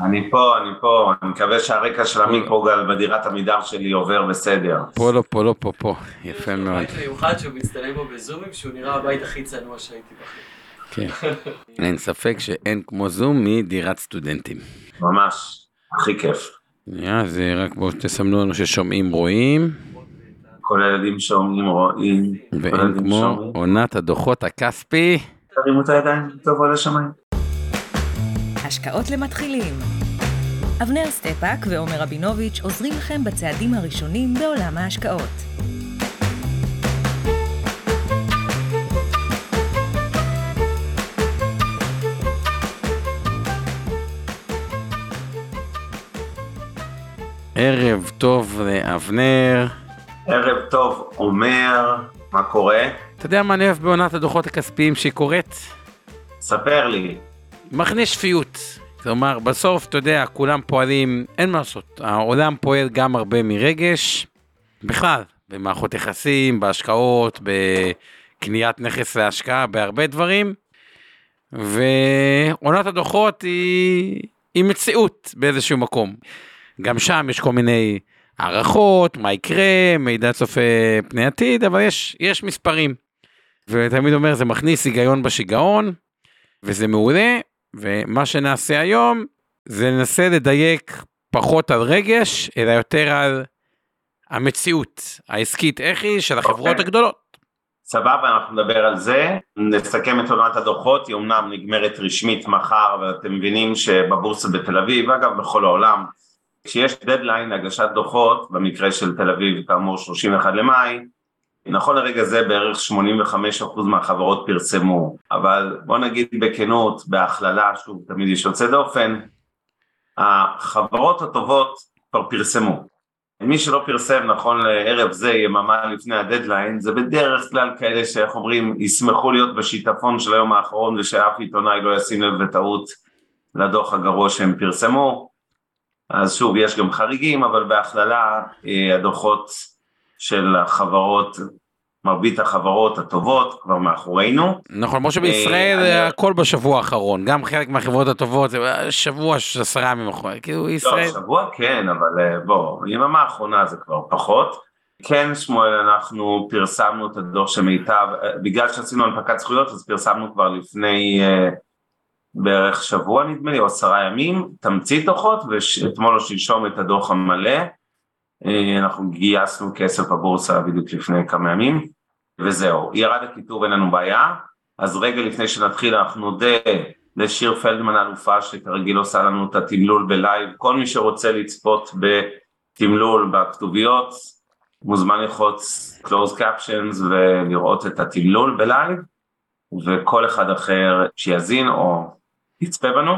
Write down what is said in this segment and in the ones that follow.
אני פה, אני פה, אני מקווה שהרקע של המיקרוגל בדירת עמידר שלי עובר בסדר. פה לא, פה לא, פה, פה, יפה מאוד. בית מיוחד שהוא מצטלם בו בזומים, שהוא נראה הבית הכי צנוע שהייתי בחיים. כן. אין ספק שאין כמו זום מדירת סטודנטים. ממש, הכי כיף. שנייה, זה רק בואו תסמנו לנו ששומעים רואים, כל הילדים שומעים, רואים. ואין כמו. עונת הדוחות הכספי. תרימו את הידיים, טוב על השמיים. השקעות למתחילים. אבנר סטפאק ועומר רבינוביץ' עוזרים לכם בצעדים הראשונים בעולם ההשקעות. ערב טוב לאבנר. ערב טוב, עומר, מה קורה? אתה יודע מה אני אוהב בעונת הדוחות הכספיים שהיא קורית? ספר לי. מכניס שפיות. כלומר, בסוף, אתה יודע, כולם פועלים, אין מה לעשות. העולם פועל גם הרבה מרגש, בכלל, במערכות יחסים, בהשקעות, בקניית נכס להשקעה, בהרבה דברים. ועונת הדוחות היא, היא מציאות באיזשהו מקום. גם שם יש כל מיני הערכות, מה יקרה, מידע צופה פני עתיד, אבל יש, יש מספרים. ותמיד אומר, זה מכניס היגיון בשיגעון, וזה מעולה, ומה שנעשה היום, זה ננסה לדייק פחות על רגש, אלא יותר על המציאות העסקית, איך היא, של החברות אוקיי. הגדולות. סבבה, אנחנו נדבר על זה. נסכם את עונת הדוחות, היא אומנם נגמרת רשמית מחר, ואתם מבינים שבבורסה בתל אביב, אגב בכל העולם, כשיש דדליין הגשת דוחות, במקרה של תל אביב כאמור 31 למאי, נכון לרגע זה בערך 85% מהחברות פרסמו, אבל בוא נגיד בכנות, בהכללה, שוב תמיד יש יוצא דופן, החברות הטובות כבר פרסמו. מי שלא פרסם נכון לערב זה, יממה לפני הדדליין, זה בדרך כלל כאלה שאיך אומרים, ישמחו להיות בשיטפון של היום האחרון ושאף עיתונאי לא ישים לב בטעות לדוח הגרוע שהם פרסמו. אז שוב, יש גם חריגים, אבל בהכללה אה, הדוחות של החברות, מרבית החברות הטובות כבר מאחורינו. נכון, כמו שבישראל אה, אני- הכל בשבוע האחרון, גם חלק מהחברות הטובות זה שבוע של עשרה ימים אחרונים, כאילו לא, ישראל, שבוע כן, אבל אה, בוא, יממה האחרונה זה כבר פחות. כן, שמואל, אנחנו פרסמנו את הדוח של מיטב, אה, בגלל שעשינו הנפקת זכויות, אז פרסמנו כבר לפני אה, בערך שבוע נדמה לי, או עשרה ימים, תמצית דוחות, ואתמול או שלשום את הדוח המלא. אה, אנחנו גייסנו כסף בבורסה בדיוק לפני כמה ימים, וזהו, ירד הכיתוב, אין לנו בעיה. אז רגע לפני שנתחיל אנחנו נודה לשיר פלדמן האלופה שכרגיל עושה לנו את התמלול בלייב, כל מי שרוצה לצפות בתמלול בכתוביות מוזמן ללחוץ close captions ולראות את התמלול בלייב וכל אחד אחר שיאזין או יצפה בנו.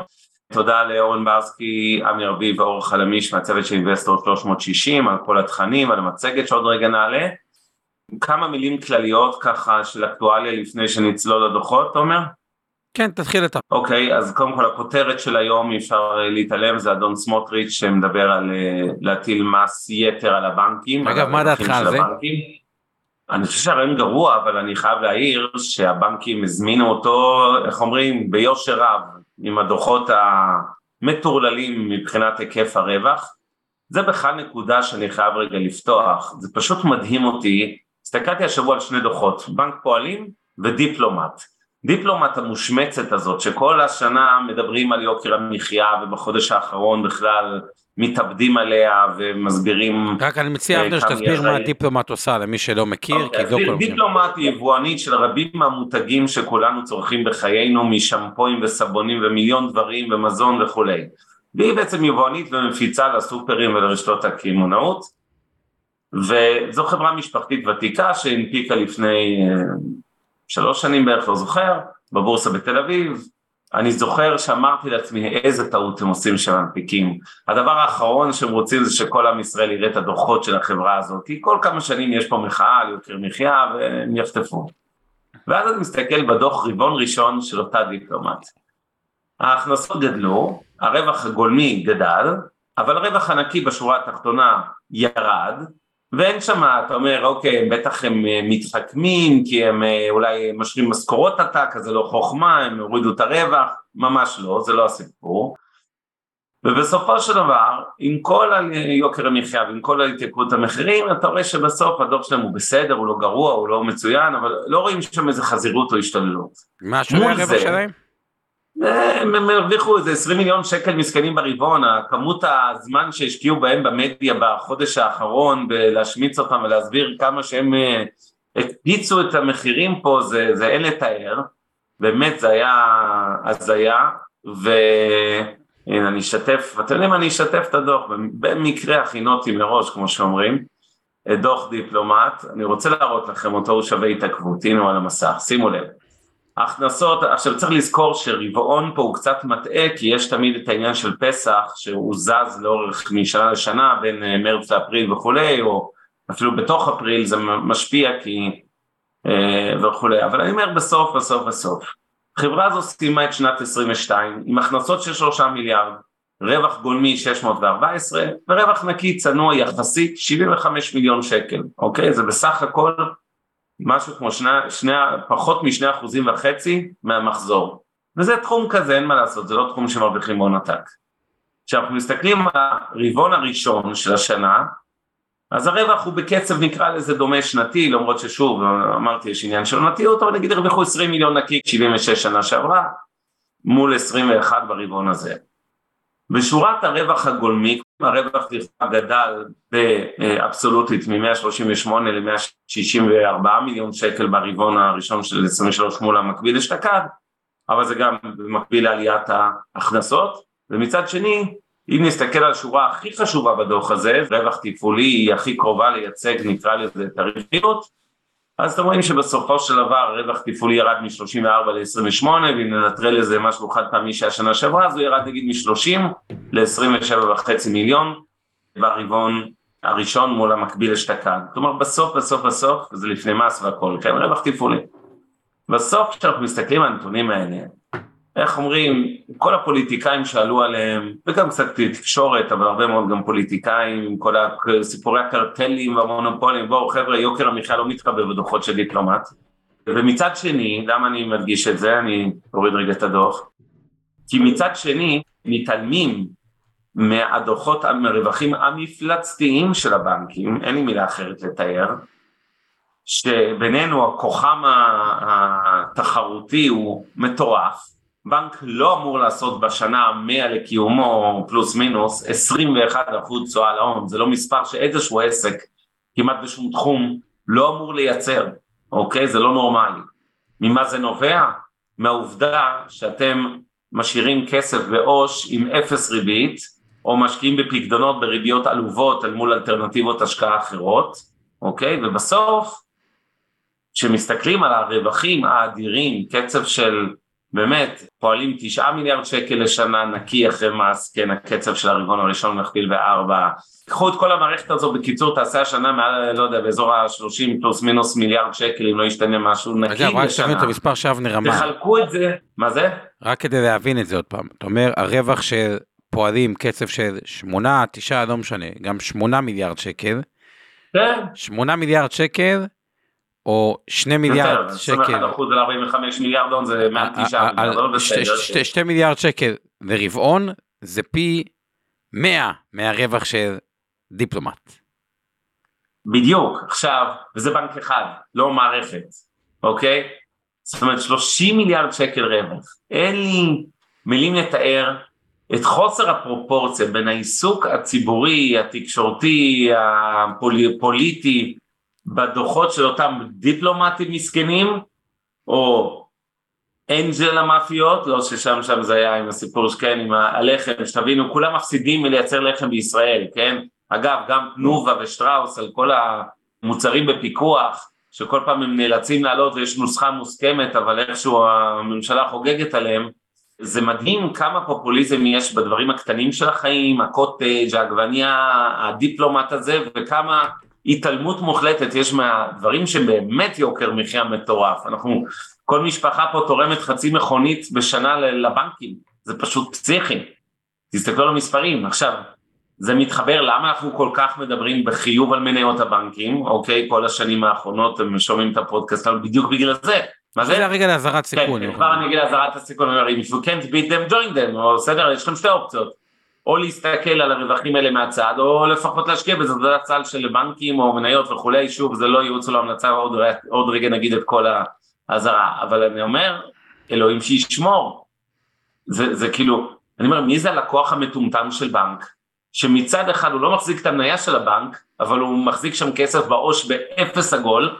תודה לאורן ברסקי, עמי רביב ואור חלמיש מהצוות של אינבסטור 360 על כל התכנים, על המצגת שעוד רגע נעלה. כמה מילים כלליות ככה של אקטואליה לפני שנצלול לדוחות, תומר? כן, תתחיל אתה. אוקיי, אז קודם כל הכותרת של היום, אי אפשר להתעלם, זה אדון סמוטריץ' שמדבר על אה, להטיל מס יתר על הבנקים. אגב, על מה דעתך על זה? הבנקים. אני חושב שהרעיון גרוע, אבל אני חייב להעיר שהבנקים הזמינו אותו, איך אומרים, ביושר רב, עם הדוחות המטורללים מבחינת היקף הרווח. זה בכלל נקודה שאני חייב רגע לפתוח, זה פשוט מדהים אותי. הסתכלתי השבוע על שני דוחות, בנק פועלים ודיפלומט. דיפלומט המושמצת הזאת שכל השנה מדברים על יוקר המחיה ובחודש האחרון בכלל מתאבדים עליה ומסבירים רק אני מציע, אה, אבנר, שתסביר מה הדיפלומט עושה למי שלא מכיר, אוקיי, כי לא דיפלומט היא יבואנית של רבים מהמותגים שכולנו צורכים בחיינו משמפוים וסבונים ומיליון דברים ומזון וכולי. והיא בעצם יבואנית ומפיצה לסופרים ולרשתות הקמעונאות. וזו חברה משפחתית ותיקה שהנפיקה לפני אה, שלוש שנים בערך, לא זוכר, בבורסה בתל אביב. אני זוכר שאמרתי לעצמי איזה טעות הם עושים שהם מנפיקים. הדבר האחרון שהם רוצים זה שכל עם ישראל יראה את הדוחות של החברה הזאת, כי כל כמה שנים יש פה מחאה על יוקר מחיה והם יחטפו. ואז אני מסתכל בדוח רבעון ראשון של אותה דיפלומט. ההכנסות גדלו, הרווח הגולמי גדל, אבל הרווח הנקי בשורה התחתונה ירד, ואין שם, אתה אומר, אוקיי, בטח הם אה, מתחכמים, כי הם אה, אולי משרים משכורות עתק, אז זה לא חוכמה, הם הורידו את הרווח, ממש לא, זה לא הסיפור. ובסופו של דבר, עם כל יוקר המחיה ועם כל התייקרות המחירים, אתה רואה שבסוף הדוח שלהם הוא בסדר, הוא לא גרוע, הוא לא מצוין, אבל לא רואים שם איזה חזירות או השתוללות. מה שווי הרווח שלהם? הם הרוויחו איזה 20 מיליון שקל מסכנים ברבעון, כמות הזמן שהשקיעו בהם במדיה בחודש האחרון בלהשמיץ אותם ולהסביר כמה שהם אה, הקפיצו את המחירים פה זה, זה אין לתאר, באמת זה היה הזיה והנה אני אשתף, אתם יודעים אני אשתף את הדוח, במקרה הכינותי מראש כמו שאומרים, דוח דיפלומט, אני רוצה להראות לכם אותו, הוא שווה התעכבות, הנה הוא על המסך, שימו לב ההכנסות, עכשיו צריך לזכור שרבעון פה הוא קצת מטעה כי יש תמיד את העניין של פסח שהוא זז לאורך משנה לשנה בין אה, מרץ לאפריל וכולי או אפילו בתוך אפריל זה משפיע כי אה, וכולי. אבל אני אומר בסוף בסוף בסוף. חברה הזו סיימה את שנת 22 עם הכנסות של שלושה מיליארד רווח גולמי 614 ורווח נקי צנוע יחסית 75 מיליון שקל אוקיי? זה בסך הכל משהו כמו שני, שני, פחות משני אחוזים וחצי מהמחזור. וזה תחום כזה, אין מה לעשות, זה לא תחום שמרוויחים הון עתק. כשאנחנו מסתכלים על הרבעון הראשון של השנה, אז הרווח הוא בקצב נקרא לזה דומה שנתי, למרות ששוב, אמרתי יש עניין של עונתיות, אבל נגיד הרוויחו 20 מיליון נקי 76 שנה שעברה, מול 21 ברבעון הזה. בשורת הרווח הגולמי, הרווח גדל באבסולוטית מ-138 ל-164 מיליון שקל ברבעון הראשון של 23 מול המקביל אשתקד, אבל זה גם במקביל לעליית ההכנסות, ומצד שני, אם נסתכל על השורה הכי חשובה בדוח הזה, רווח תפעולי היא הכי קרובה לייצג נקרא לזה תריפיות, אז אתם רואים שבסופו של דבר הרווח תפעולי ירד מ-34 ל-28 ואם ננטרל איזה משהו חד פעמי שהשנה שעברה אז הוא ירד נגיד מ-30 ל-27.5 מיליון ברבעון הראשון מול המקביל אשתקד. כלומר בסוף בסוף בסוף, זה לפני מס והכל, כן, רווח תפעולי. בסוף כשאנחנו מסתכלים על הנתונים האלה, איך אומרים, כל הפוליטיקאים שעלו עליהם, וגם קצת תקשורת, אבל הרבה מאוד גם פוליטיקאים, כל סיפורי הקרטלים והמונופולים, בואו חבר'ה, יוקר המחיה לא מתחבא בדוחות של דיפלומט. ומצד שני, למה אני מדגיש את זה? אני אוריד רגע את הדוח. כי מצד שני, מתעלמים מהדוחות, מהרווחים המפלצתיים של הבנקים, אין לי מילה אחרת לתאר, שבינינו הכוחם התחרותי הוא מטורף, בנק לא אמור לעשות בשנה 100 לקיומו פלוס מינוס 21 אחוז תשואה להון, זה לא מספר שאיזשהו עסק כמעט בשום תחום לא אמור לייצר, אוקיי? זה לא נורמלי. ממה זה נובע? מהעובדה שאתם משאירים כסף בעו"ש עם אפס ריבית, או משקיעים בפקדונות בריביות עלובות אל מול אלטרנטיבות השקעה אחרות, אוקיי? ובסוף, כשמסתכלים על הרווחים האדירים, קצב של באמת, פועלים תשעה מיליארד שקל לשנה נקי אחרי מס, כן, הקצב של הרבעון הראשון מכפיל בארבע. קחו את כל המערכת הזו, בקיצור תעשה השנה מעל, לא יודע, באזור ה-30 פלוס מינוס מיליארד שקל, אם לא ישתנה משהו נקי לשנה. אגב, רק שתבין את המספר שאבנר אמר. תחלקו את זה, מה זה? רק כדי להבין את זה עוד פעם. אתה אומר, הרווח של פועלים קצב של 8, 9, לא משנה, גם 8 מיליארד שקל. כן. 8 מיליארד שקל או שני מיליארד שקל. 21 אחוז על 45 מיליארד הון זה מעל 9 מיליארד, לא בסדר. 2 מיליארד שקל לרבעון זה פי 100 מהרווח של דיפלומט. בדיוק, עכשיו, וזה בנק אחד, לא מערכת, אוקיי? זאת אומרת 30 מיליארד שקל רווח. אין לי מילים לתאר את חוסר הפרופורציה בין העיסוק הציבורי, התקשורתי, הפוליטי, בדוחות של אותם דיפלומטים מסכנים, או אנג'ל המאפיות, לא ששם שם זה היה עם הסיפור שכן, עם הלחם, שתבינו, כולם מפסידים מלייצר לחם בישראל, כן? אגב, גם תנובה ושטראוס על כל המוצרים בפיקוח, שכל פעם הם נאלצים לעלות ויש נוסחה מוסכמת, אבל איכשהו הממשלה חוגגת עליהם, זה מדהים כמה פופוליזם יש בדברים הקטנים של החיים, הקוטג', העגבניה, הדיפלומט הזה, וכמה התעלמות מוחלטת יש מהדברים שבאמת יוקר מחיה מטורף, אנחנו, כל משפחה פה תורמת חצי מכונית בשנה לבנקים, זה פשוט פסיכי, תסתכלו על המספרים, עכשיו זה מתחבר למה אנחנו כל כך מדברים בחיוב על מניות הבנקים, אוקיי, כל השנים האחרונות הם שומעים את הפודקאסט אבל בדיוק בגלל זה, מה זה? זה הרגע לאזהרת סיכון. כן, כבר אני אגיד לאזהרת הסיכון, if you can't beat them join them, או בסדר, יש לכם שתי אופציות, או להסתכל על הרווחים האלה מהצד, או לפחות להשקיע בזה, זה הצל של בנקים או מניות וכולי, שוב זה לא ייעוץ או המלצה, עוד, עוד רגע נגיד את כל האזהרה, אבל אני אומר, אלוהים שישמור, זה, זה כאילו, אני אומר, מי זה הלקוח המטומטם של בנק? שמצד אחד הוא לא מחזיק את המניה של הבנק, אבל הוא מחזיק שם כסף בעו"ש באפס עגול,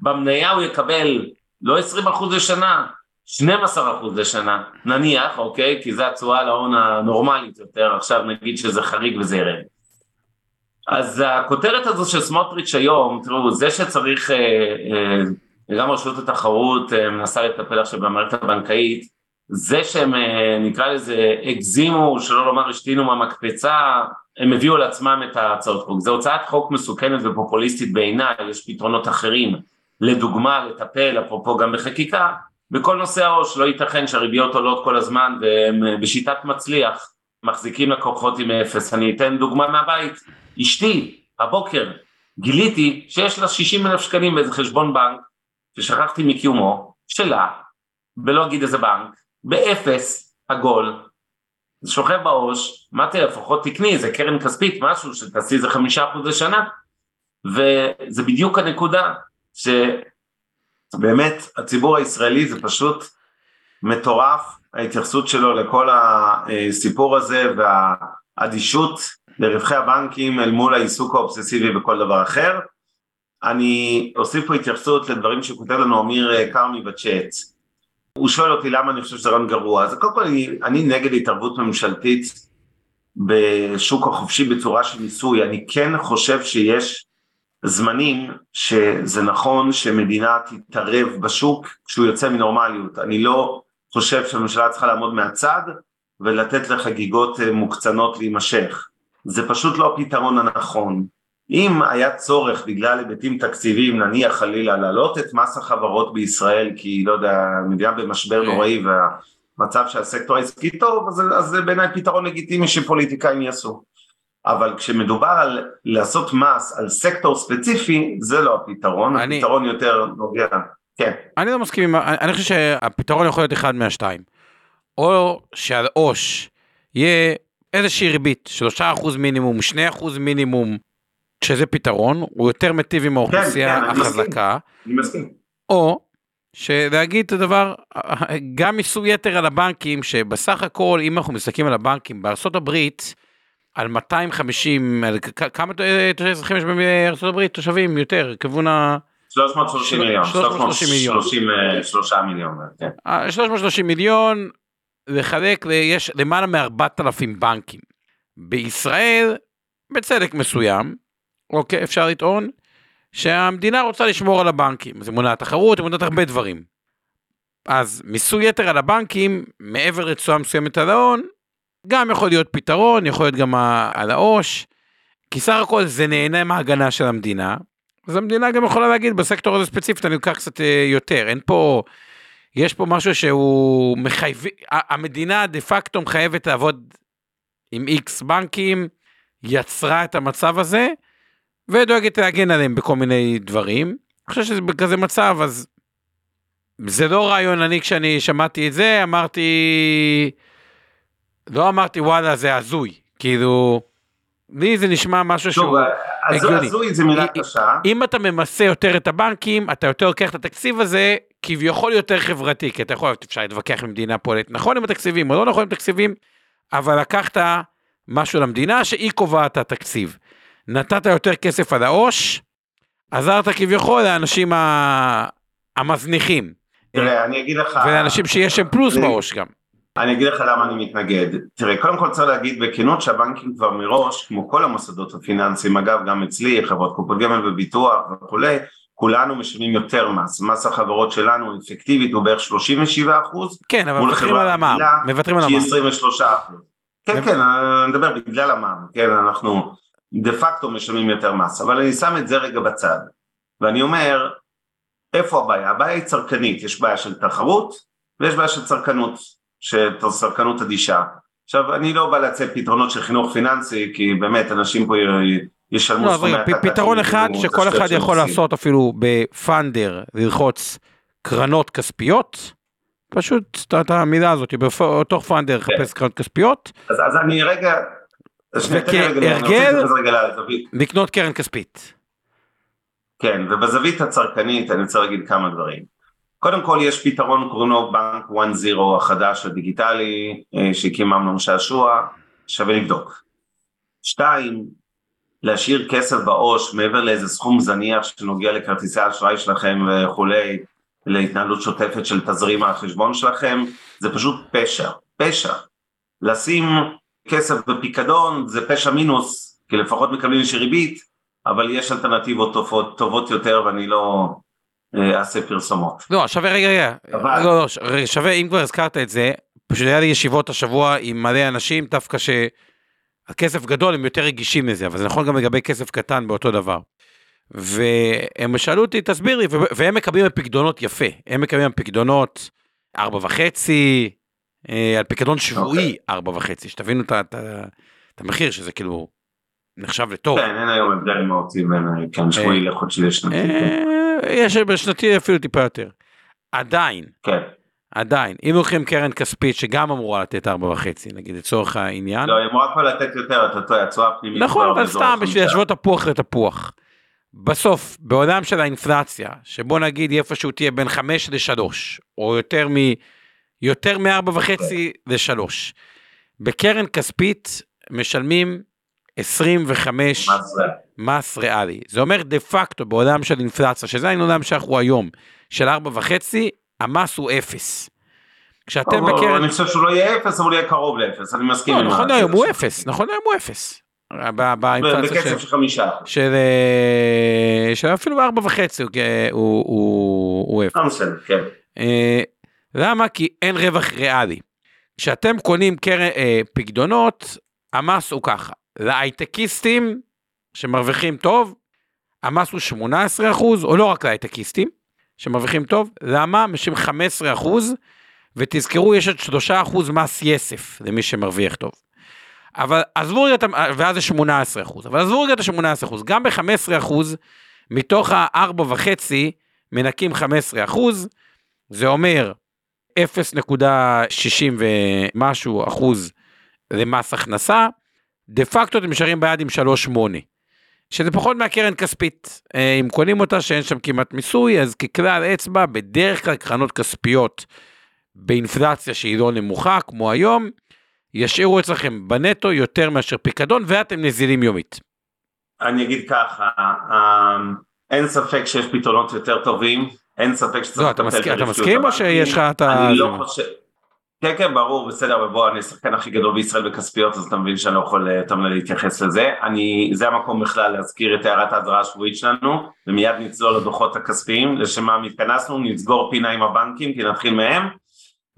במניה הוא יקבל לא 20% לשנה, 12% לשנה, נניח, אוקיי? כי זה התשואה להון הנורמלית יותר, עכשיו נגיד שזה חריג וזה ירד. אז הכותרת הזו של סמוטריץ' היום, תראו, זה שצריך, אה, אה, גם רשות התחרות אה, מנסה לטפל עכשיו במערכת הבנקאית, זה שהם נקרא לזה הגזימו, שלא לומר השתינו מהמקפצה, הם הביאו לעצמם את ההצעות חוק. זו הוצאת חוק מסוכנת ופופוליסטית בעיניי, יש פתרונות אחרים. לדוגמה, לטפל, אפרופו גם בחקיקה, בכל נושא העו"ש, לא ייתכן שהריביות עולות כל הזמן והם בשיטת מצליח מחזיקים לקוחות עם אפס. אני אתן דוגמה מהבית, אשתי, הבוקר, גיליתי שיש לה 60 אלף שקלים באיזה חשבון בנק, ששכחתי מקיומו, שלה, ולא אגיד איזה בנק, באפס עגול, זה שוכב בעו"ש, אמרתי לפחות תקני, זה קרן כספית, משהו שתעשי איזה חמישה אחוז לשנה, וזה בדיוק הנקודה, שבאמת הציבור הישראלי זה פשוט מטורף, ההתייחסות שלו לכל הסיפור הזה והאדישות לרווחי הבנקים אל מול העיסוק האובססיבי בכל דבר אחר. אני אוסיף פה התייחסות לדברים שכותב לנו אמיר כרמי בצ'אט. הוא שואל אותי למה אני חושב שזה רעיון גרוע, אז קודם כל אני, אני נגד התערבות ממשלתית בשוק החופשי בצורה של מיסוי, אני כן חושב שיש זמנים שזה נכון שמדינה תתערב בשוק כשהוא יוצא מנורמליות, אני לא חושב שהממשלה צריכה לעמוד מהצד ולתת לחגיגות מוקצנות להימשך, זה פשוט לא הפתרון הנכון. אם היה צורך בגלל היבטים תקציביים נניח חלילה להעלות את מס החברות בישראל כי לא יודע מדינה במשבר נוראי והמצב של הסקטור העסקי טוב אז, אז זה בעיניי פתרון לגיטימי שפוליטיקאים יעשו אבל כשמדובר על לעשות מס על סקטור ספציפי זה לא הפתרון, אני, הפתרון יותר נוגע, כן. אני לא מסכים, אני, אני חושב שהפתרון יכול להיות אחד מהשתיים, או שעל עו"ש יהיה איזושהי ריבית, 3% מינימום, 2% מינימום, שזה פתרון, הוא יותר מיטיב עם האוכלוסייה כן, כן, החזקה. אני מסכים. או שלהגיד את הדבר, גם מיסוי יתר על הבנקים, שבסך הכל, אם אנחנו מסתכלים על הבנקים, בארצות הברית, על 250, על כמה אזרחים יש בארצות הברית, תושבים יותר, כיוון ה... 330 מיליון, 330 מיליון, 330 מיליון, לחלק, יש למעלה מ-4,000 בנקים. בישראל, בצדק מסוים, אוקיי, אפשר לטעון, שהמדינה רוצה לשמור על הבנקים, זה מונע תחרות, זה מונע הרבה דברים. אז מיסוי יתר על הבנקים, מעבר לתשואה מסוימת על ההון, גם יכול להיות פתרון, יכול להיות גם על העו"ש, כי סך הכל זה נהנה מההגנה של המדינה, אז המדינה גם יכולה להגיד בסקטור הזה ספציפית אני לוקח קצת אה, יותר, אין פה, יש פה משהו שהוא מחייב, המדינה דה פקטו מחייבת לעבוד עם איקס בנקים, יצרה את המצב הזה, ודואגת להגן עליהם בכל מיני דברים. אני חושב שזה בכזה מצב, אז זה לא רעיון, אני כשאני שמעתי את זה, אמרתי, לא אמרתי וואלה זה הזוי, כאילו, לי זה נשמע משהו שהוא הגיוני. הזוי זה מילה קשה. אם אתה ממסה יותר את הבנקים, אתה יותר לוקח את התקציב הזה, כביכול יותר חברתי, כי אתה יכול, אפשר להתווכח עם מדינה פועלת נכון עם התקציבים או לא נכון עם התקציבים, אבל לקחת משהו למדינה שהיא קובעת התקציב. נתת יותר כסף על העו"ש, עזרת כביכול לאנשים המזניחים. תראה, אני אגיד לך... ולאנשים שיש שם פלוס בעו"ש גם. אני אגיד לך למה אני מתנגד. תראה, קודם כל צריך להגיד בכנות שהבנקים כבר מראש, כמו כל המוסדות הפיננסיים, אגב גם אצלי, חברות קופות גמל וביטוח וכולי, כולנו משלמים יותר מס, מס החברות שלנו אפקטיבית הוא בערך 37 אחוז, כן אבל מוותרים על המע"מ, מוותרים על המע"מ, שהיא 23 אחוז, כן כן, אני מדבר בגלל המע"מ, כן אנחנו דה פקטו משלמים יותר מס, אבל אני שם את זה רגע בצד, ואני אומר, איפה הבעיה? הבעיה היא צרכנית, יש בעיה של תחרות ויש בעיה של צרכנות, של צרכנות אדישה. עכשיו, אני לא בא להציע פתרונות של חינוך פיננסי, כי באמת אנשים פה ישלמו לא, סכומי פ- פתרון אחד שכל אחד יכול לעשות אפילו בפאנדר, ללחוץ קרנות כספיות, פשוט את- המילה הזאת, בתוך פאנדר לחפש קרנות כספיות, אז, אז אני רגע... וכהרגל-. לקנות קרן כספית. כן, ובזווית הצרכנית אני רוצה להגיד כמה דברים. קודם כל יש פתרון, קוראים לו בנק 1-0 החדש הדיגיטלי, אה, שהקים אמנון שעשוע, שווה לבדוק. שתיים, להשאיר כסף בעו"ש מעבר לאיזה סכום זניח שנוגע לכרטיסי האשראי שלכם וכולי, להתנהלות שוטפת של תזרים החשבון שלכם, זה פשוט פשע, פשע. לשים כסף בפיקדון זה פשע מינוס, כי לפחות מקבלים איזושהי ריבית, אבל יש אלטרנטיבות טובות, טובות יותר ואני לא אעשה פרסומות. לא, שווה רגע, רגע, אבל- לא, לא, שווה, אם כבר הזכרת את זה, פשוט היה לי ישיבות השבוע עם מלא אנשים, דווקא שהכסף גדול, הם יותר רגישים לזה, אבל זה נכון גם לגבי כסף קטן באותו דבר. והם שאלו אותי, תסביר לי, והם מקבלים פקדונות יפה, הם מקבלים פקדונות ארבע וחצי, אה, על פקדון שבועי ארבע וחצי, שתבינו את המחיר, שזה כאילו נחשב לטוב. כן, אין היום הבדל מהותי בין אה, כן, שבועי לחודשי לשנתי. כן. אה, יש בשנתי אפילו טיפה יותר. עדיין, כן. עדיין, אם לוקחים קרן כספית שגם אמורה לתת ארבע וחצי, נגיד לצורך העניין, לא, היא אמורה כבר לתת יותר, אתה טועה, התשואה הפנימית. נכון, אבל סתם. בשביל להשוות תפוח לתפוח. בסוף, בעולם של האינפלציה, שבוא נגיד היא איפשהו תהיה בין 5 ל-3, או יותר מ... יותר מ-4 וחצי ל-3. בקרן כספית משלמים 25 מה זה? מס ריאלי. זה אומר דה פקטו בעולם של אינפלציה, שזה העולם שאנחנו היום, של 4.5, המס הוא אפס. כשאתם אבל בקרן... אני חושב שהוא לא יהיה אפס, אבל הוא יהיה קרוב לאפס, אני מסכים לא, נכון מה- להיום הוא אפס, נכון להיום הוא אפס. ב- באינפלציה בקצב של- חמישה. של אה, של אפילו ארבע וחצי הוא- אפס. לא משנה, כן. אה, למה? כי אין רווח ריאלי. כשאתם קונים אה, פקדונות, המס הוא ככה, להייטקיסטים שמרוויחים טוב, המס הוא 18 אחוז, או לא רק להייטקיסטים שמרוויחים טוב, למה? משלמים 15 אחוז, ותזכרו יש עוד 3 אחוז מס יסף למי שמרוויח טוב. אבל עזבו רגע, את ה- ואז זה 18 אחוז, אבל עזבו רגע את ה-18 אחוז, גם ב-15 אחוז, מתוך ה-4.5 מנקים 15 אחוז, זה אומר 0.60 ומשהו אחוז למס הכנסה, דה פקטו אתם נשארים ביד עם 3.8, שזה פחות מהקרן כספית. אה, אם קונים אותה שאין שם כמעט מיסוי, אז ככלל אצבע, בדרך כלל קרנות כספיות באינפלציה שהיא לא נמוכה, כמו היום, ישאירו אצלכם בנטו יותר מאשר פיקדון, ואתם נזילים יומית. אני אגיד ככה, אה, אין ספק שיש פתרונות יותר טובים, אין ספק שצריך לא, לטפל מסכים- אתה מסכים או. שיש לך את ה- אני? לא חושב... כן, כן, ברור, בסדר, אבל בוא, אני השחקן הכי גדול בישראל בכספיות, אז אתה מבין שאני לא יכול אה, יותר להתייחס לזה. אני, זה המקום בכלל להזכיר את הערת האזהרה השבועית שלנו, ומיד נצלול לדוחות הכספיים, לשם מה התכנסנו, נסגור פינה עם הבנקים, כי נתחיל מהם,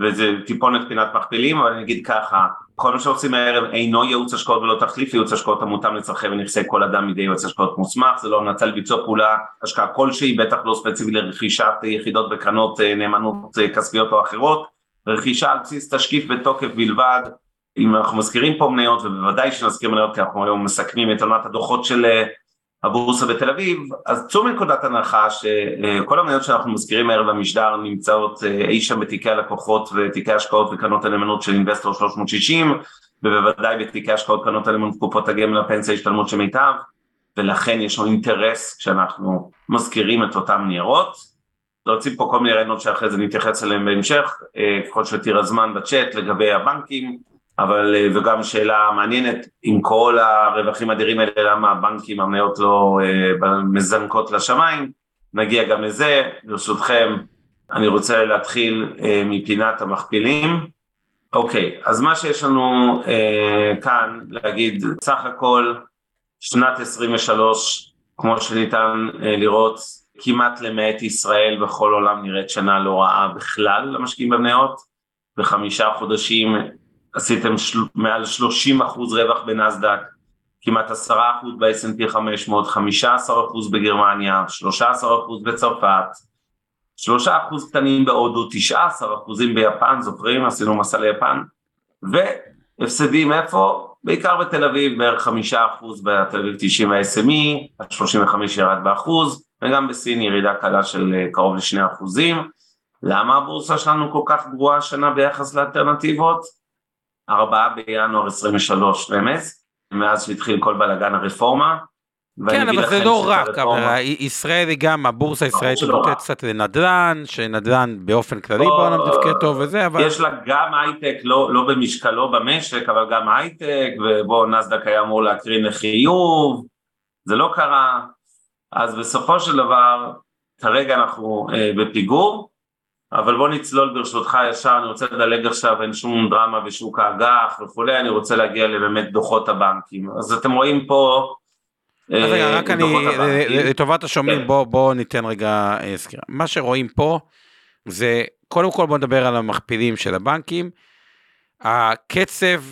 וזה טיפונת פינת מכפילים, אבל אני אגיד ככה, כל מה שעושים הערב אינו ייעוץ השקעות ולא תחליף ייעוץ השקעות המותאם לצרכי ונכסי כל אדם מידי יועץ השקעות מוסמך, זה לא המלצה לביצוע פעולה השקעה כלשהי, בטח לא ספציפית לרכישת יחידות וקרנות אה, נאמנות אה, כספיות או אחרות, רכישה על בסיס תשקיף בתוקף בלבד, אם אנחנו מזכירים פה מניות ובוודאי שנזכיר מניות כי אנחנו היום מסכמים את עונת הדוחות של אה, הבורסה בתל אביב, אז צאו מנקודת הנחה שכל המניות שאנחנו מזכירים הערב במשדר נמצאות אה, אי שם בתיקי הלקוחות ותיקי השקעות וקרנות הנאמנות של אינבסטור 360 ובוודאי בתיקי השקעות קרנות הנאמנות קופות הגמל הפנסיה השתלמות של מיטב ולכן יש לנו אינטרס כשאנחנו מזכירים את אותם ניירות. להוציא פה כל מיני רעיונות שאחרי זה נתייחס אליהם בהמשך, אה, ככל שתראה זמן בצ'אט לגבי הבנקים, אבל אה, וגם שאלה מעניינת עם כל הרווחים האדירים האלה למה הבנקים המניות לא אה, מזנקות לשמיים, נגיע גם לזה, ברשותכם אני רוצה להתחיל מפינת המכפילים. אוקיי, אז מה שיש לנו כאן להגיד, סך הכל שנת 23, כמו שניתן לראות, כמעט למעט ישראל בכל עולם נראית שנה לא רעה בכלל למשקיעים במניות, בחמישה חודשים עשיתם של... מעל 30 אחוז רווח בנסדק, כמעט עשרה אחוז ב-S&P 500, 15 אחוז בגרמניה, 13 אחוז בצרפת, שלושה אחוז קטנים בהודו, 19 אחוזים ביפן, זוכרים? עשינו מסע ליפן, והפסדים איפה? בעיקר בתל אביב, בערך חמישה אחוז בתל אביב 90 ה-SME, עד 35 ירד באחוז, וגם בסין ירידה קלה של אה, קרוב לשני אחוזים. למה הבורסה שלנו כל כך גרועה השנה ביחס לאלטרנטיבות? ארבעה בינואר 23 רמז, מאז שהתחיל כל בלאגן הרפורמה. כן, אבל זה לא רק, אבל ישראל היא גם, הבורסה הישראלית נותנת קצת לנדל"ן, שנדל"ן באופן כללי בעולם תפקד טוב וזה, אבל... יש לה גם הייטק, לא, לא במשקלו במשק, אבל גם הייטק, ובוא נסדק היה אמור להקרין לחיוב, זה לא קרה, אז בסופו של דבר, כרגע אנחנו אה, בפיגור, אבל בוא נצלול ברשותך ישר, אני רוצה לדלג עכשיו, אין שום דרמה בשוק האג"ח וכולי, אני רוצה להגיע לבאמת דוחות הבנקים. אז אתם רואים פה... אז רגע, אה, רק אני, לטובת השומעים, כן. בוא, בוא ניתן רגע אה, סקירה. מה שרואים פה, זה, קודם כל בוא נדבר על המכפילים של הבנקים. הקצב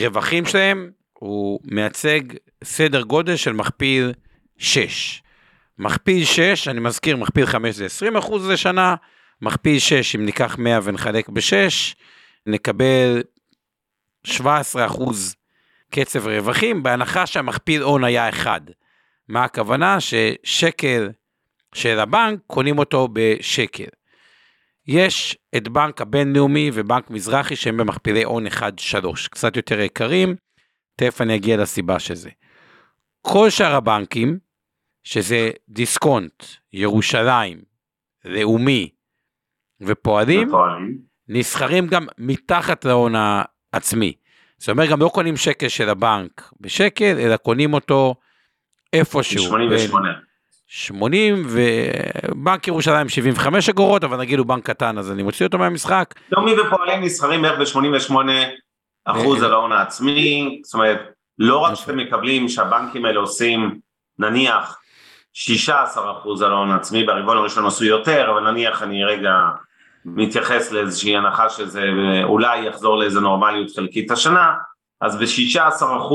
רווחים שלהם, הוא מייצג סדר גודל של מכפיל 6. מכפיל 6, אני מזכיר, מכפיל 5 זה 20 אחוז לשנה, מכפיל 6, אם ניקח 100 ונחלק ב-6, נקבל 17 אחוז קצב רווחים, בהנחה שהמכפיל הון היה 1. מה הכוונה? ששקל של הבנק, קונים אותו בשקל. יש את בנק הבינלאומי ובנק מזרחי שהם במכפילי הון 1-3, קצת יותר יקרים, תכף אני אגיע לסיבה של זה. כל שאר הבנקים, שזה דיסקונט, ירושלים, לאומי, ופועלים, נסחרים גם מתחת להון העצמי. זאת אומרת, גם לא קונים שקל של הבנק בשקל, אלא קונים אותו איפשהו. 88. 80 ובנק ירושלים 75 אגורות אבל נגיד הוא בנק קטן אז אני מוציא אותו מהמשחק. לאומי ופועלים נסחרים בערך ב-88 אחוז על ההון העצמי זאת אומרת לא רק שאתם מקבלים שהבנקים האלה עושים נניח 16 אחוז על ההון העצמי ברבעון הראשון עשו יותר אבל נניח אני רגע מתייחס לאיזושהי הנחה שזה אולי יחזור לאיזה נורמליות חלקית השנה, אז ב-16%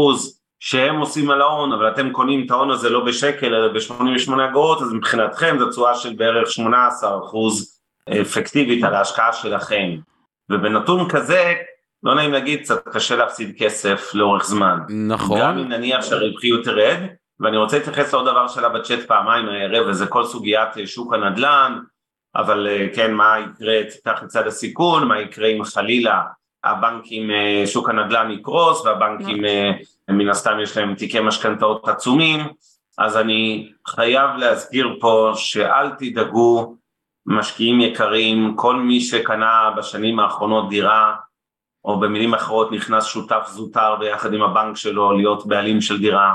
שהם עושים על ההון, אבל אתם קונים את ההון הזה לא בשקל אלא ב-88 אגורות, אז מבחינתכם זו תשואה של בערך 18% אפקטיבית על ההשקעה שלכם. ובנתון כזה, לא נעים להגיד, קצת קשה להפסיד כסף לאורך זמן. נכון. גם אם נניח שהרווחיות תרד, ואני רוצה להתייחס לעוד דבר שלה בצ'אט פעמיים הערב, וזה כל סוגיית שוק הנדל"ן, אבל אה, כן, מה יקרה תחת צד הסיכון, מה יקרה אם חלילה הבנקים, אה, שוק הנדל"ן יקרוס והבנקים אה, מן הסתם יש להם תיקי משכנתאות עצומים, אז אני חייב להזכיר פה שאל תדאגו משקיעים יקרים, כל מי שקנה בשנים האחרונות דירה או במילים אחרות נכנס שותף זוטר ביחד עם הבנק שלו להיות בעלים של דירה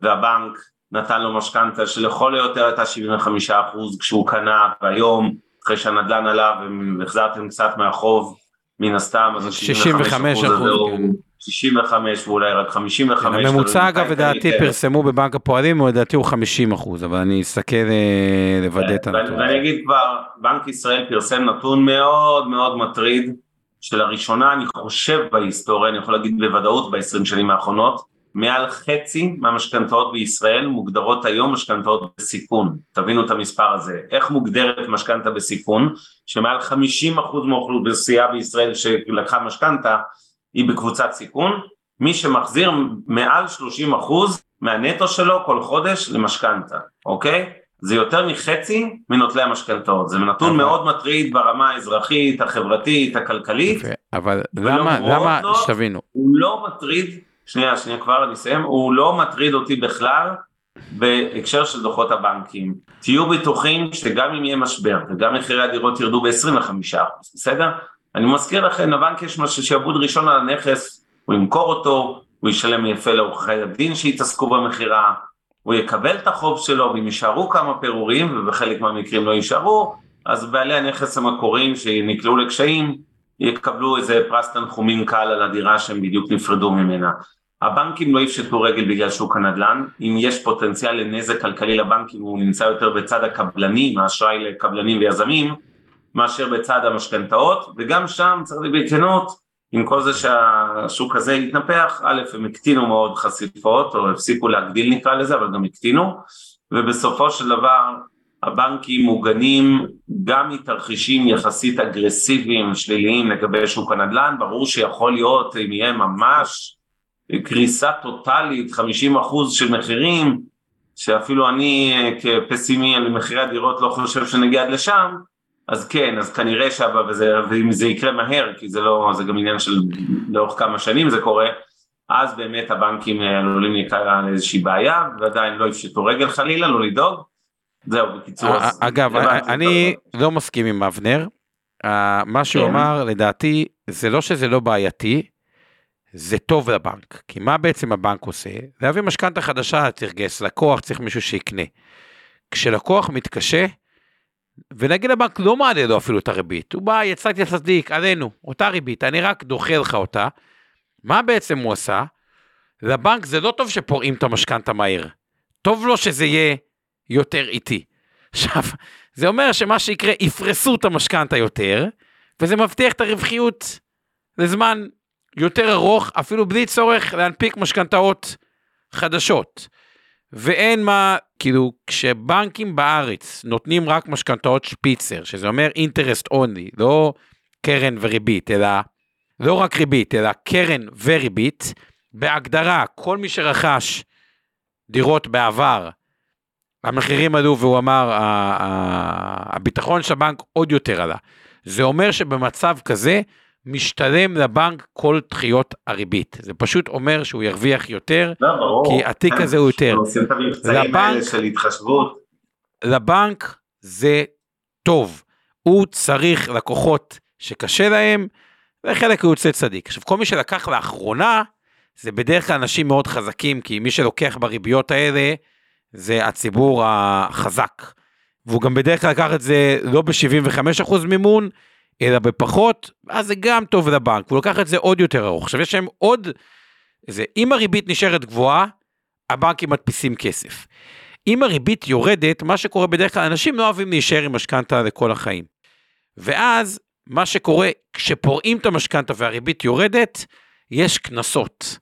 והבנק נתן לו משכנתה שלכל היותר הייתה 75 אחוז כשהוא קנה, והיום אחרי שהנדלן עלה והחזרתם קצת מהחוב מן הסתם, אז 65 אחוז, כן. 65 ואולי רק 55. הממוצע אגב לדעתי פרסמו בבנק הפועלים, לדעתי הוא 50 אחוז, אבל אני אסתכל אה, לוודא את הנתון. ואני אגיד כבר, בנק ישראל פרסם נתון מאוד מאוד מטריד, שלראשונה אני חושב בהיסטוריה, אני יכול להגיד בוודאות ב-20 שנים האחרונות, מעל חצי מהמשכנתאות בישראל מוגדרות היום משכנתאות בסיכון, תבינו את המספר הזה, איך מוגדרת משכנתה בסיכון, שמעל 50% מהאוכלוסייה בישראל שלקחה משכנתה היא בקבוצת סיכון, מי שמחזיר מעל 30% מהנטו שלו כל חודש למשכנתה, אוקיי? זה יותר מחצי מנוטלי המשכנתאות, זה נתון אבל... מאוד מטריד ברמה האזרחית, החברתית, הכלכלית. אבל למה, למה, שתבינו. הוא לא מטריד שנייה, שנייה כבר אני אסיים, הוא לא מטריד אותי בכלל בהקשר של דוחות הבנקים. תהיו בטוחים שגם אם יהיה משבר וגם מחירי הדירות ירדו ב-25%, בסדר? אני מזכיר לכם, לבנק יש משהו שעבוד ראשון על הנכס, הוא ימכור אותו, הוא ישלם יפה לעורכי הדין שיתעסקו במכירה, הוא יקבל את החוב שלו ואם יישארו כמה פירורים ובחלק מהמקרים לא יישארו, אז בעלי הנכס המקוריים שנקלעו לקשיים יקבלו איזה פרס תנחומים קל על הדירה שהם בדיוק נפרדו ממנה. הבנקים לא יפשטו רגל בגלל שוק הנדל"ן, אם יש פוטנציאל לנזק כלכלי לבנקים הוא נמצא יותר בצד הקבלנים, האשראי לקבלנים ויזמים, מאשר בצד המשכנתאות, וגם שם צריך בכנות, עם כל זה שהשוק הזה התנפח, א', הם הקטינו מאוד חשיפות, או הפסיקו להגדיל נקרא לזה, אבל גם הקטינו, ובסופו של דבר הבנקים מוגנים גם מתרחישים יחסית אגרסיביים שליליים לגבי שוק הנדל"ן, ברור שיכול להיות אם יהיה ממש קריסה טוטאלית, 50% של מחירים, שאפילו אני כפסימי על מחירי הדירות לא חושב שנגיע עד לשם, אז כן, אז כנראה וזה, ואם זה יקרה מהר, כי זה לא, זה גם עניין של לאורך כמה שנים זה קורה, אז באמת הבנקים עלולים להיקרא לאיזושהי בעיה, ועדיין לא יפשטו רגל חלילה, לא לדאוג. זהו, בקיצור. אגב, אני לא מסכים עם אבנר. מה שהוא כן. אמר, לדעתי, זה לא שזה לא בעייתי, זה טוב לבנק. כי מה בעצם הבנק עושה? להביא משכנתה חדשה, צריך לגייס לקוח, צריך מישהו שיקנה. כשלקוח מתקשה, ונגיד לבנק לא מעלה לו אפילו את הריבית, הוא בא, יצאתי לצדיק, עלינו, אותה ריבית, אני רק דוחה לך אותה. מה בעצם הוא עשה? לבנק זה לא טוב שפורעים את המשכנתה מהר. טוב לו שזה יהיה יותר איטי. עכשיו, זה אומר שמה שיקרה, יפרסו את המשכנתה יותר, וזה מבטיח את הרווחיות לזמן יותר ארוך, אפילו בלי צורך להנפיק משכנתאות חדשות. ואין מה, כאילו, כשבנקים בארץ נותנים רק משכנתאות שפיצר, שזה אומר אינטרסט אונלי, לא קרן וריבית, אלא לא רק ריבית, אלא קרן וריבית, בהגדרה, כל מי שרכש דירות בעבר, המחירים עלו והוא אמר, הביטחון של הבנק עוד יותר עלה. זה אומר שבמצב כזה, משתלם לבנק כל דחיות הריבית. זה פשוט אומר שהוא ירוויח יותר, לא, ברור. כי התיק הזה הוא יותר. אנחנו עושים את המבצעים לבנק- האלה של התחשבות. לבנק זה טוב. הוא צריך לקוחות שקשה להם, וחלק הוא יוצא צדיק. עכשיו, כל מי שלקח לאחרונה, זה בדרך כלל אנשים מאוד חזקים, כי מי שלוקח בריביות האלה, זה הציבור החזק. והוא גם בדרך כלל לקח את זה לא ב-75% מימון, אלא בפחות, אז זה גם טוב לבנק, הוא לקח את זה עוד יותר ארוך. עכשיו יש להם עוד, זה, אם הריבית נשארת גבוהה, הבנקים מדפיסים כסף. אם הריבית יורדת, מה שקורה בדרך כלל, אנשים לא אוהבים להישאר עם משכנתה לכל החיים. ואז, מה שקורה, כשפורעים את המשכנתה והריבית יורדת, יש קנסות.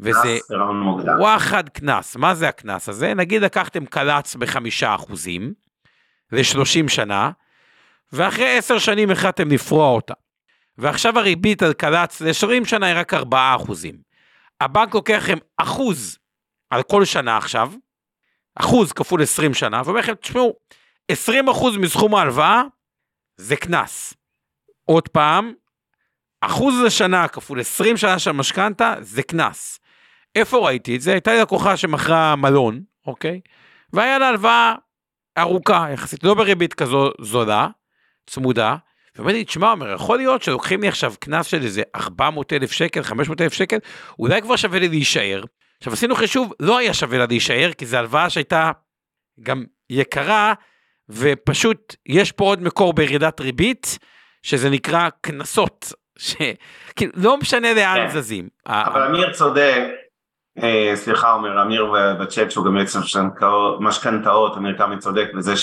וזה מוקדם. וואחד קנס. מה זה הקנס הזה? נגיד לקחתם קלץ בחמישה אחוזים, ל-30 שנה, ואחרי 10 שנים החלטתם לפרוע אותה. ועכשיו הריבית על קלץ ל-20 שנה היא רק 4 אחוזים. הבנק לוקח לכם אחוז על כל שנה עכשיו, אחוז כפול 20 שנה, ואומר לכם, תשמעו, 20 אחוז מסכום ההלוואה זה קנס. עוד פעם, אחוז לשנה כפול 20 שנה של משכנתה זה קנס. איפה ראיתי את זה? הייתה לי לקוחה שמכרה מלון, אוקיי? והיה לה הלוואה ארוכה יחסית, לא בריבית כזו זולה, צמודה. ואומר לי, תשמע, אומר, יכול להיות שלוקחים לי עכשיו קנס של איזה 400 אלף שקל, 500 אלף שקל, אולי כבר שווה לי להישאר. עכשיו עשינו חישוב, לא היה שווה לה להישאר, כי זו הלוואה שהייתה גם יקרה, ופשוט יש פה עוד מקור בירידת ריבית, שזה נקרא קנסות, שכאילו לא משנה לאן כן. זזים. אבל אמיר צודק, אה, סליחה אומר אמיר בצ'אט שהוא גם יועץ משכנתאות- אמיר קאמי צודק בזה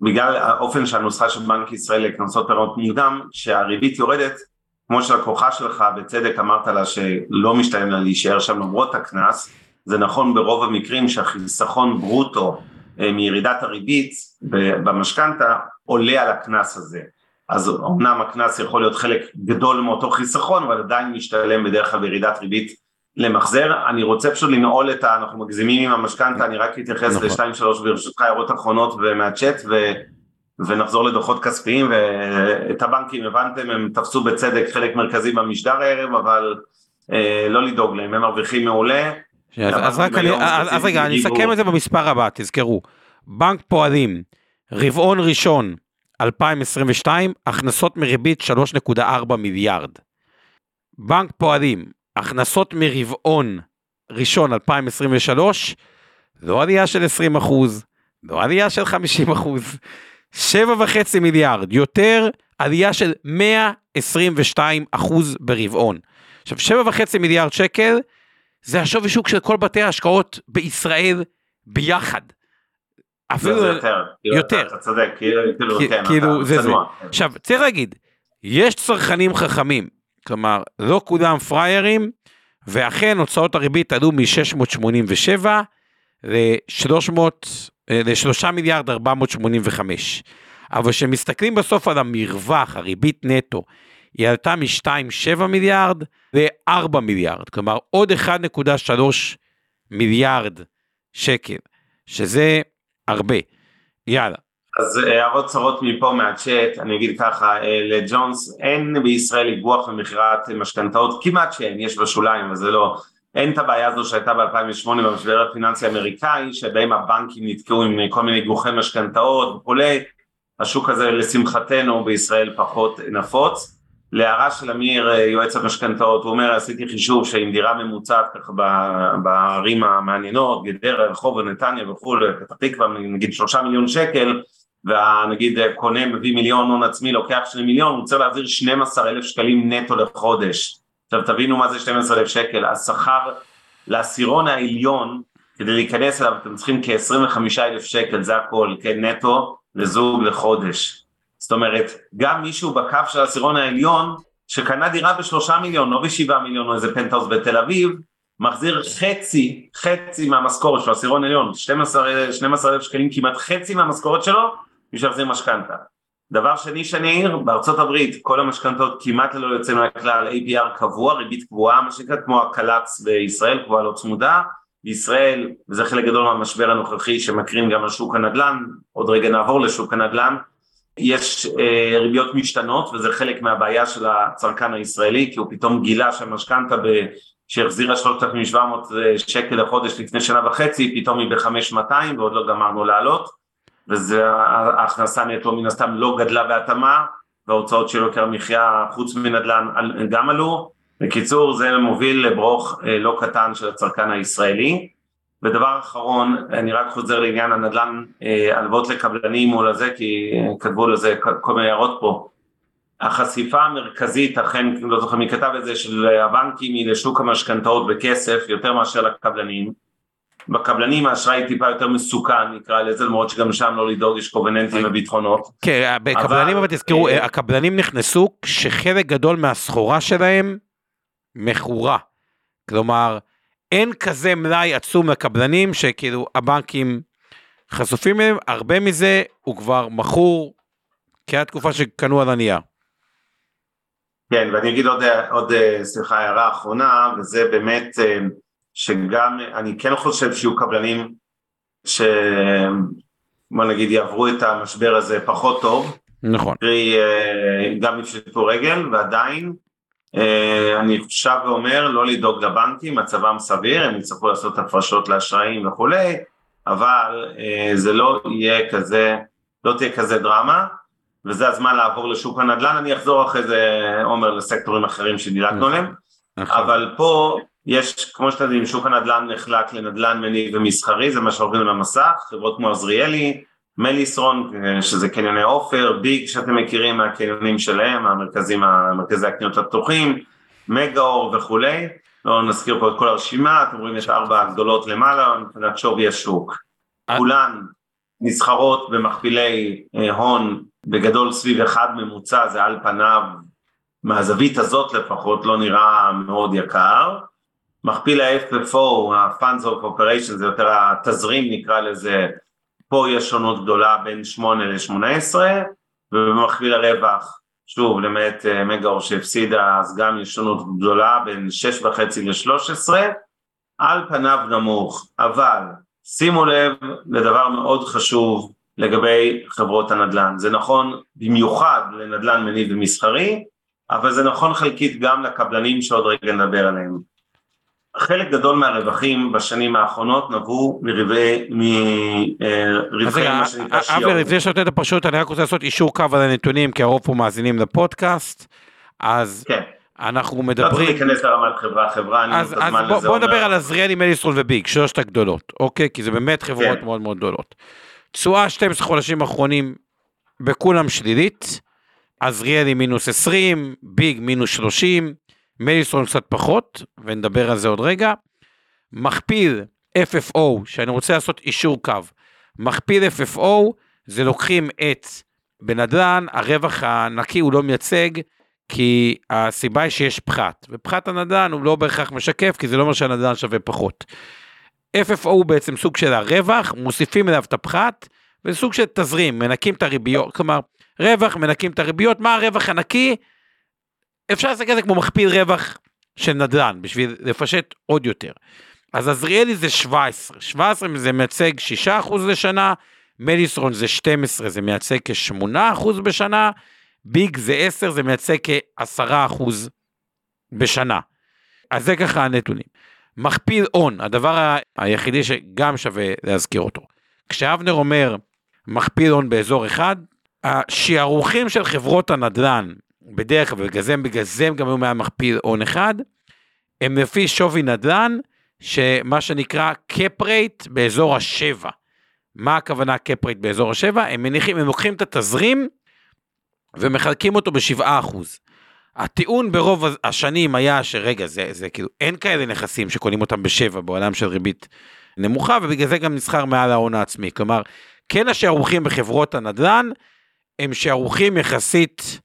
שבגלל האופן שהנוסחה של בנק ישראל לקנסות פירעון מוקדם, שהריבית יורדת, כמו שהלקוחה שלך בצדק אמרת לה שלא משתלם לה להישאר שם למרות הקנס, זה נכון ברוב המקרים שהחיסכון ברוטו אה, מירידת הריבית במשכנתה עולה על הקנס הזה. אז אמנם הקנס יכול להיות חלק גדול מאותו חיסכון, אבל עדיין משתלם בדרך כלל בירידת ריבית למחזר. אני רוצה פשוט לנעול את ה... אנחנו מגזימים עם המשכנתה, אני רק אתייחס נכון. לשתיים שלוש ברשותך הערות אחרונות ומהצ'אט ו... ונחזור לדוחות כספיים ואת הבנקים הבנתם הם תפסו בצדק חלק מרכזי במשדר הערב אבל אה, לא לדאוג להם הם מרוויחים מעולה. אז, אז רק אני, אז, אז רגע, אני אסכם את זה במספר הבא, תזכרו. בנק פועלים, רבעון ראשון 2022, הכנסות מריבית 3.4 מיליארד. בנק פועלים, הכנסות מרבעון ראשון 2023, לא עלייה של 20 אחוז, לא עלייה של 50 אחוז, 7.5 מיליארד, יותר עלייה של 122 אחוז ברבעון. עכשיו, 7.5 מיליארד שקל, זה השווי שוק של כל בתי ההשקעות בישראל ביחד. אפילו, זה יותר, כאילו, יותר. אתה- צודק, כאילו, כאילו, כן, כאילו, זה זה. צנוע. עכשיו, צריך להגיד, יש צרכנים חכמים. כלומר, לא כולם פריירים, ואכן הוצאות הריבית עלו מ-687 ל-300, ל-3 מיליארד 485. אבל כשמסתכלים בסוף על המרווח, הריבית נטו, היא עלתה מ-2.7 מיליארד ל-4 מיליארד, כלומר עוד 1.3 מיליארד שקל, שזה הרבה. יאללה. אז אה, הערות צרות מפה מהצ'אט, אני אגיד ככה, אה, לג'ונס אין בישראל איגוח ומכירת משכנתאות, כמעט שאין, יש בשוליים, אבל זה לא, אין את הבעיה הזו שהייתה ב-2008 במשבר הפיננסי האמריקאי, שבהם הבנקים נתקעו עם כל מיני איגוחי משכנתאות וכולי, השוק הזה לשמחתנו בישראל פחות נפוץ. להערה של אמיר, אה, יועץ המשכנתאות, הוא אומר, עשיתי חישוב שעם דירה ממוצעת ככה בערים המעניינות, גדרה, רחוב ונתניה וכולי, פתח תקווה, נגיד שלושה מיליון שקל, ונגיד קונה מביא מיליון הון עצמי, לוקח שני מיליון, הוא צריך להעביר 12 אלף שקלים נטו לחודש. עכשיו תבינו מה זה 12 אלף שקל, השכר לעשירון העליון, כדי להיכנס אליו אתם צריכים כ-25 אלף שקל, זה הכל, כן, נטו לזוג לחודש. זאת אומרת, גם מישהו בקו של העשירון העליון, שקנה דירה בשלושה מיליון, לא בשבעה מיליון או איזה פנטהאוס בתל אביב, מחזיר חצי, חצי מהמשכורת של העשירון העליון, 12 אלף שקלים, כמעט חצי מהמשכורת שלו, בשביל להחזיר משכנתה. דבר שני שאני אעיר, בארצות הברית כל המשכנתות כמעט ללא יוצא מהכלל APR קבוע, ריבית קבועה, מה שנקרא כמו הקל"צ בישראל, קבועה לא צמודה, בישראל, וזה חלק גדול מהמשבר הנוכחי שמקרין גם על שוק הנדל"ן, עוד רגע נעבור לשוק הנדל"ן, יש אה, ריביות משתנות וזה חלק מהבעיה של הצרכן הישראלי כי הוא פתאום גילה שהמשכנתה שהחזירה 3,700 אה, שקל לחודש לפני שנה וחצי פתאום היא ב-5,200 ועוד לא גמרנו לעלות וההכנסה נטו מן הסתם לא גדלה בהתאמה וההוצאות של יוקר המחיה חוץ מנדל"ן גם עלו בקיצור זה מוביל לברוך אה, לא קטן של הצרכן הישראלי ודבר אחרון, אני רק חוזר לעניין הנדל"ן, אה, הלוואות לקבלנים מול הזה, כי אה, כתבו לזה כל מיני הערות פה. החשיפה המרכזית, אכן, לא זוכר מי כתב את זה, של הבנקים היא לשוק המשכנתאות בכסף יותר מאשר לקבלנים. בקבלנים האשראי טיפה יותר מסוכן נקרא לזה, למרות שגם שם לא לדאוג יש קובננטים וביטחונות. כן, בקבלנים אבל תזכרו, אה, הקבלנים נכנסו כשחלק גדול מהסחורה שלהם מכורה. כלומר, אין כזה מלאי עצום לקבלנים שכאילו הבנקים חשופים אליהם, הרבה מזה הוא כבר מכור כי התקופה שקנו על הנייר. כן, ואני אגיד עוד, עוד סליחה, הערה אחרונה, וזה באמת אה, שגם, אני כן חושב שיהיו קבלנים ש... בוא נגיד יעברו את המשבר הזה פחות טוב. נכון. קרי, אה, גם יפשטו רגל, ועדיין אה, אני שב ואומר לא לדאוג לבנקים, מצבם סביר, הם יצטרכו לעשות הפרשות לאשראים וכולי, אבל אה, זה לא יהיה כזה, לא תהיה כזה דרמה, וזה הזמן לעבור לשוק הנדל"ן, אני אחזור אחרי זה, עומר, לסקטורים אחרים שדילגנו נכון, עליהם, נכון. אבל פה יש, כמו שאתם יודעים, שוק הנדל"ן נחלק לנדל"ן מניב ומסחרי, זה מה שעוברים על המסך, חברות כמו עזריאלי, מליסרון, שזה קניוני עופר, ביג שאתם מכירים מהקניונים שלהם, המרכזים, המרכזי הקניות הפתוחים, מגאור וכולי, לא נזכיר פה את כל הרשימה, אתם רואים יש ארבע הגדולות למעלה, מבחינת שווי השוק. כולן נסחרות במכפילי אה, הון בגדול סביב אחד ממוצע, זה על פניו, מהזווית הזאת לפחות, לא נראה מאוד יקר. מכפיל ה-FFO, ה-Funds of Operation, זה יותר התזרים נקרא לזה, פה יש שונות גדולה בין 8 ל-18 ובמכפיל הרווח שוב למעט אה, מגאור שהפסידה אז גם יש שונות גדולה בין 6.5 ל-13 על פניו נמוך אבל שימו לב לדבר מאוד חשוב לגבי חברות הנדל"ן. זה נכון במיוחד לנדל"ן מניב ומסחרי אבל זה נכון חלקית גם לקבלנים שעוד רגע נדבר עליהם חלק גדול מהרווחים בשנים האחרונות נבעו מרווחי מה שנקרא שיעור. אבנר, לפני שאתה נותן את הפרשנות, אני רק רוצה לעשות אישור קו על הנתונים, כי הרוב פה מאזינים לפודקאסט, אז כן. אנחנו מדברים... לא צריך להיכנס לרמת חברה, חברה, אני אז, אז בוא, נדבר על עזריאלי, מליסטרון וביג, שלושת הגדולות, אוקיי? כי זה באמת חברות כן. מאוד מאוד גדולות. תשואה 12 חודשים אחרונים בכולם שלילית, עזריאלי מינוס 20, ביג מינוס 30, מליסון קצת פחות, ונדבר על זה עוד רגע. מכפיל FFO, שאני רוצה לעשות אישור קו, מכפיל FFO זה לוקחים את בנדל"ן, הרווח הנקי הוא לא מייצג, כי הסיבה היא שיש פחת, ופחת הנדל"ן הוא לא בהכרח משקף, כי זה לא אומר שהנדל"ן שווה פחות. FFO הוא בעצם סוג של הרווח, מוסיפים אליו את הפחת, וזה סוג של תזרים, מנקים את הריביות, כלומר, רווח, מנקים את הריביות, מה הרווח הנקי? אפשר להסתכל על זה כמו מכפיל רווח של נדל"ן, בשביל לפשט עוד יותר. אז עזריאלי זה 17, 17 זה מייצג 6% לשנה, מדיסרון זה 12, זה מייצג כ-8% בשנה, ביג זה 10, זה מייצג כ-10% בשנה. אז זה ככה הנתונים. מכפיל הון, הדבר היחידי שגם שווה להזכיר אותו. כשאבנר אומר מכפיל הון באזור אחד, השערוכים של חברות הנדל"ן, בדרך כלל, בגלל זה, בגלל זה הם גם היו מהמכפיל הון אחד, הם לפי שווי נדל"ן, שמה שנקרא cap rate באזור השבע. מה הכוונה cap rate באזור השבע? הם מניחים, הם לוקחים את התזרים ומחלקים אותו בשבעה אחוז. הטיעון ברוב השנים היה שרגע, זה, זה כאילו, אין כאלה נכסים שקונים אותם בשבע בעולם של ריבית נמוכה, ובגלל זה גם נסחר מעל ההון העצמי. כלומר, כן השערוכים בחברות הנדל"ן, הם שערוכים יחסית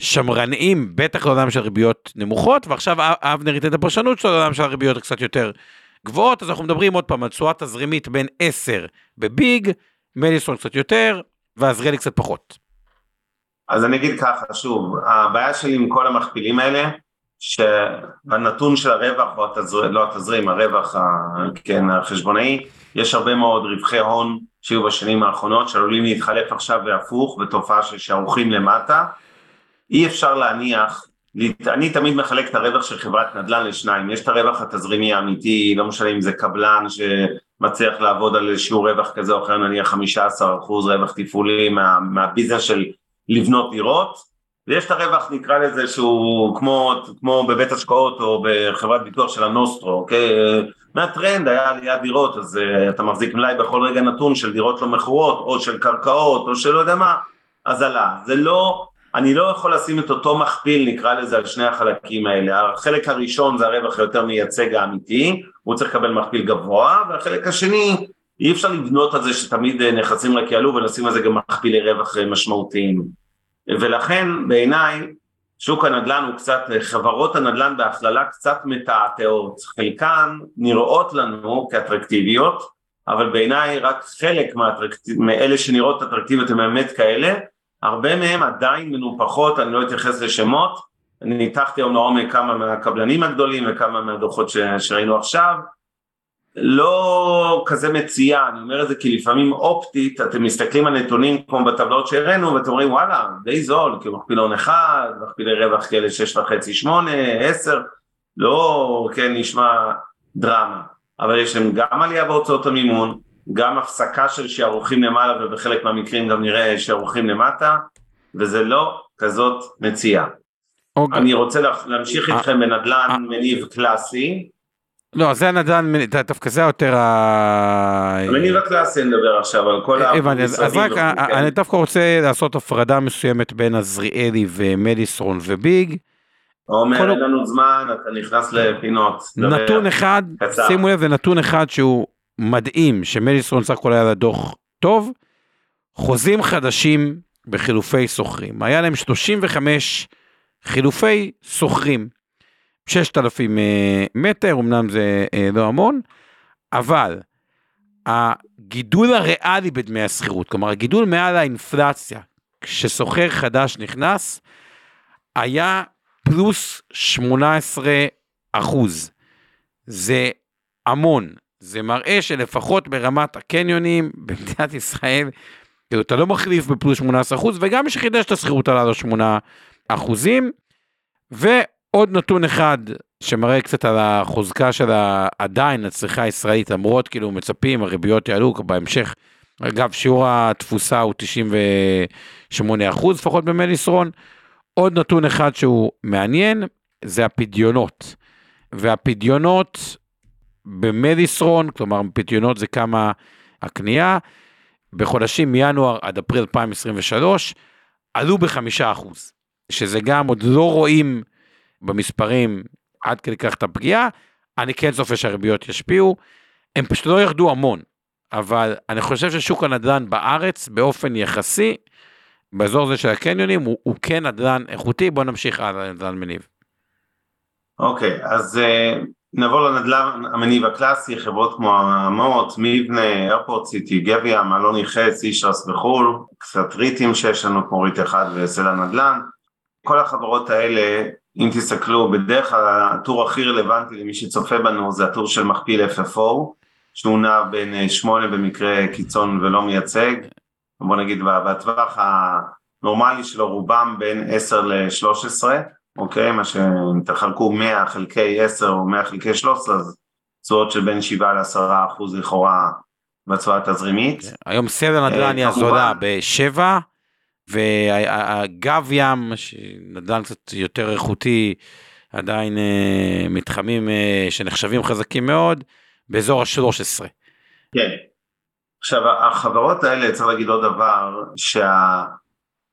שמרניים, בטח לעולם של ריביות נמוכות, ועכשיו אבנר ייתן את הפרשנות שלו לעולם של הריביות הקצת יותר גבוהות, אז אנחנו מדברים עוד פעם על תשואה תזרימית בין 10 בביג, מדיסון קצת יותר, ועזריאלי קצת פחות. אז אני אגיד ככה, שוב, הבעיה שלי עם כל המכפילים האלה, שהנתון של הרווח, או התזרים, לא התזרים, הרווח, כן, החשבונאי, יש הרבה מאוד רווחי הון שהיו בשנים האחרונות, שעלולים להתחלף עכשיו והפוך, בתופעה של שערוכים למטה. אי אפשר להניח, אני תמיד מחלק את הרווח של חברת נדל"ן לשניים, יש את הרווח התזרימי האמיתי, לא משנה אם זה קבלן שמצליח לעבוד על שיעור רווח כזה או אחר, נניח 15% רווח תפעולי מה, מהביזנס של לבנות דירות, ויש את הרווח נקרא לזה שהוא כמו, כמו בבית השקעות או בחברת ביטוח של הנוסטרו, אוקיי? מהטרנד היה עליית דירות, אז uh, אתה מחזיק מלאי בכל רגע נתון של דירות לא מכורות, או של קרקעות, או של לא יודע מה, אז עלה. זה לא, אני לא יכול לשים את אותו מכפיל נקרא לזה על שני החלקים האלה, החלק הראשון זה הרווח היותר מייצג האמיתי, הוא צריך לקבל מכפיל גבוה, והחלק השני אי אפשר לבנות על זה שתמיד אה, נכסים רק יעלו ולשים על זה גם מכפילי רווח אה, משמעותיים. ולכן בעיניי שוק הנדל"ן הוא קצת, חברות הנדל"ן בהכללה קצת מתעתעות, חלקן נראות לנו כאטרקטיביות, אבל בעיניי רק חלק מאלה שנראות אטרקטיביות הן באמת כאלה, הרבה מהם עדיין מנופחות, אני לא אתייחס לשמות, אני ניתחתי היום לעומק כמה מהקבלנים הגדולים וכמה מהדוחות שראינו עכשיו, לא כזה מציע, אני אומר את זה כי לפעמים אופטית, אתם מסתכלים על נתונים כמו בטבלאות שהראינו ואתם אומרים וואלה, די זול, כאילו מכפילון אחד, מכפילי רווח כאלה שש וחצי, שמונה, עשר, לא כן נשמע דרמה, אבל יש להם גם עלייה בהוצאות המימון, גם הפסקה של שערוכים למעלה ובחלק מהמקרים גם נראה שערוכים למטה, וזה לא כזאת מציאה. אוקיי. אני רוצה להמשיך איתכם בנדל"ן מניב קלאסי, לא, זה הנדל"ן, דווקא זה יותר ה... אני רק קלאסי נדבר עכשיו על כל המשרדים. אז רק, אני דווקא רוצה לעשות הפרדה מסוימת בין עזריאלי ומדיסרון וביג. עומר, אין לנו זמן, אתה נכנס לפינות. נתון אחד, שימו לב, זה נתון אחד שהוא מדהים, שמדיסרון סך הכל היה לה דוח טוב, חוזים חדשים בחילופי שוכרים. היה להם 35 חילופי שוכרים. 6,000 אה, מטר, אמנם זה אה, לא המון, אבל הגידול הריאלי בדמי השכירות, כלומר הגידול מעל האינפלציה, כשסוחר חדש נכנס, היה פלוס 18 אחוז. זה המון. זה מראה שלפחות ברמת הקניונים במדינת ישראל, כאילו אתה לא מחליף בפלוס 18 אחוז, וגם מי שחידש את השכירות עלה לו 8 אחוזים. עוד נתון אחד שמראה קצת על החוזקה של עדיין הצריכה הישראלית, למרות כאילו מצפים, הריביות יעלו בהמשך. אגב, שיעור התפוסה הוא 98 אחוז, לפחות במליסרון. עוד נתון אחד שהוא מעניין, זה הפדיונות. והפדיונות במליסרון, כלומר פדיונות זה כמה הקנייה, בחודשים מינואר עד אפריל 2023, עלו בחמישה אחוז. שזה גם עוד לא רואים במספרים עד כדי כך את הפגיעה, אני כן צופה שהריביות ישפיעו, הם פשוט לא ירדו המון, אבל אני חושב ששוק הנדל"ן בארץ באופן יחסי באזור הזה של הקניונים הוא, הוא כן נדל"ן איכותי, בוא נמשיך הלאה לנדל"ן מניב. אוקיי, אז uh, נעבור לנדל"ן המניב הקלאסי, חברות כמו אמות, מבנה, איירפורט סיטי, גביה, מלון יחץ, אישרס וחו"ל, קצת ריטים שיש לנו כמו ריט אחד וסלע נדל"ן. כל החברות האלה, אם תסתכלו, בדרך כלל הטור הכי רלוונטי למי שצופה בנו זה הטור של מכפיל FFO, שהוא נע בין 8 במקרה קיצון ולא מייצג, בוא נגיד בטווח הנורמלי שלו רובם בין 10 ל-13, אוקיי? מה שתחלקו 100 חלקי 10 או 100 חלקי 13, אז תשואות של בין 7 ל-10 אחוז לכאורה בצורה התזרימית. היום סדר נדל"ן היא הזולה ב-7, והגב ים, נדל"ן קצת יותר איכותי, עדיין אה, מתחמים אה, שנחשבים חזקים מאוד, באזור ה-13. כן. עכשיו החברות האלה, צריך להגיד עוד דבר,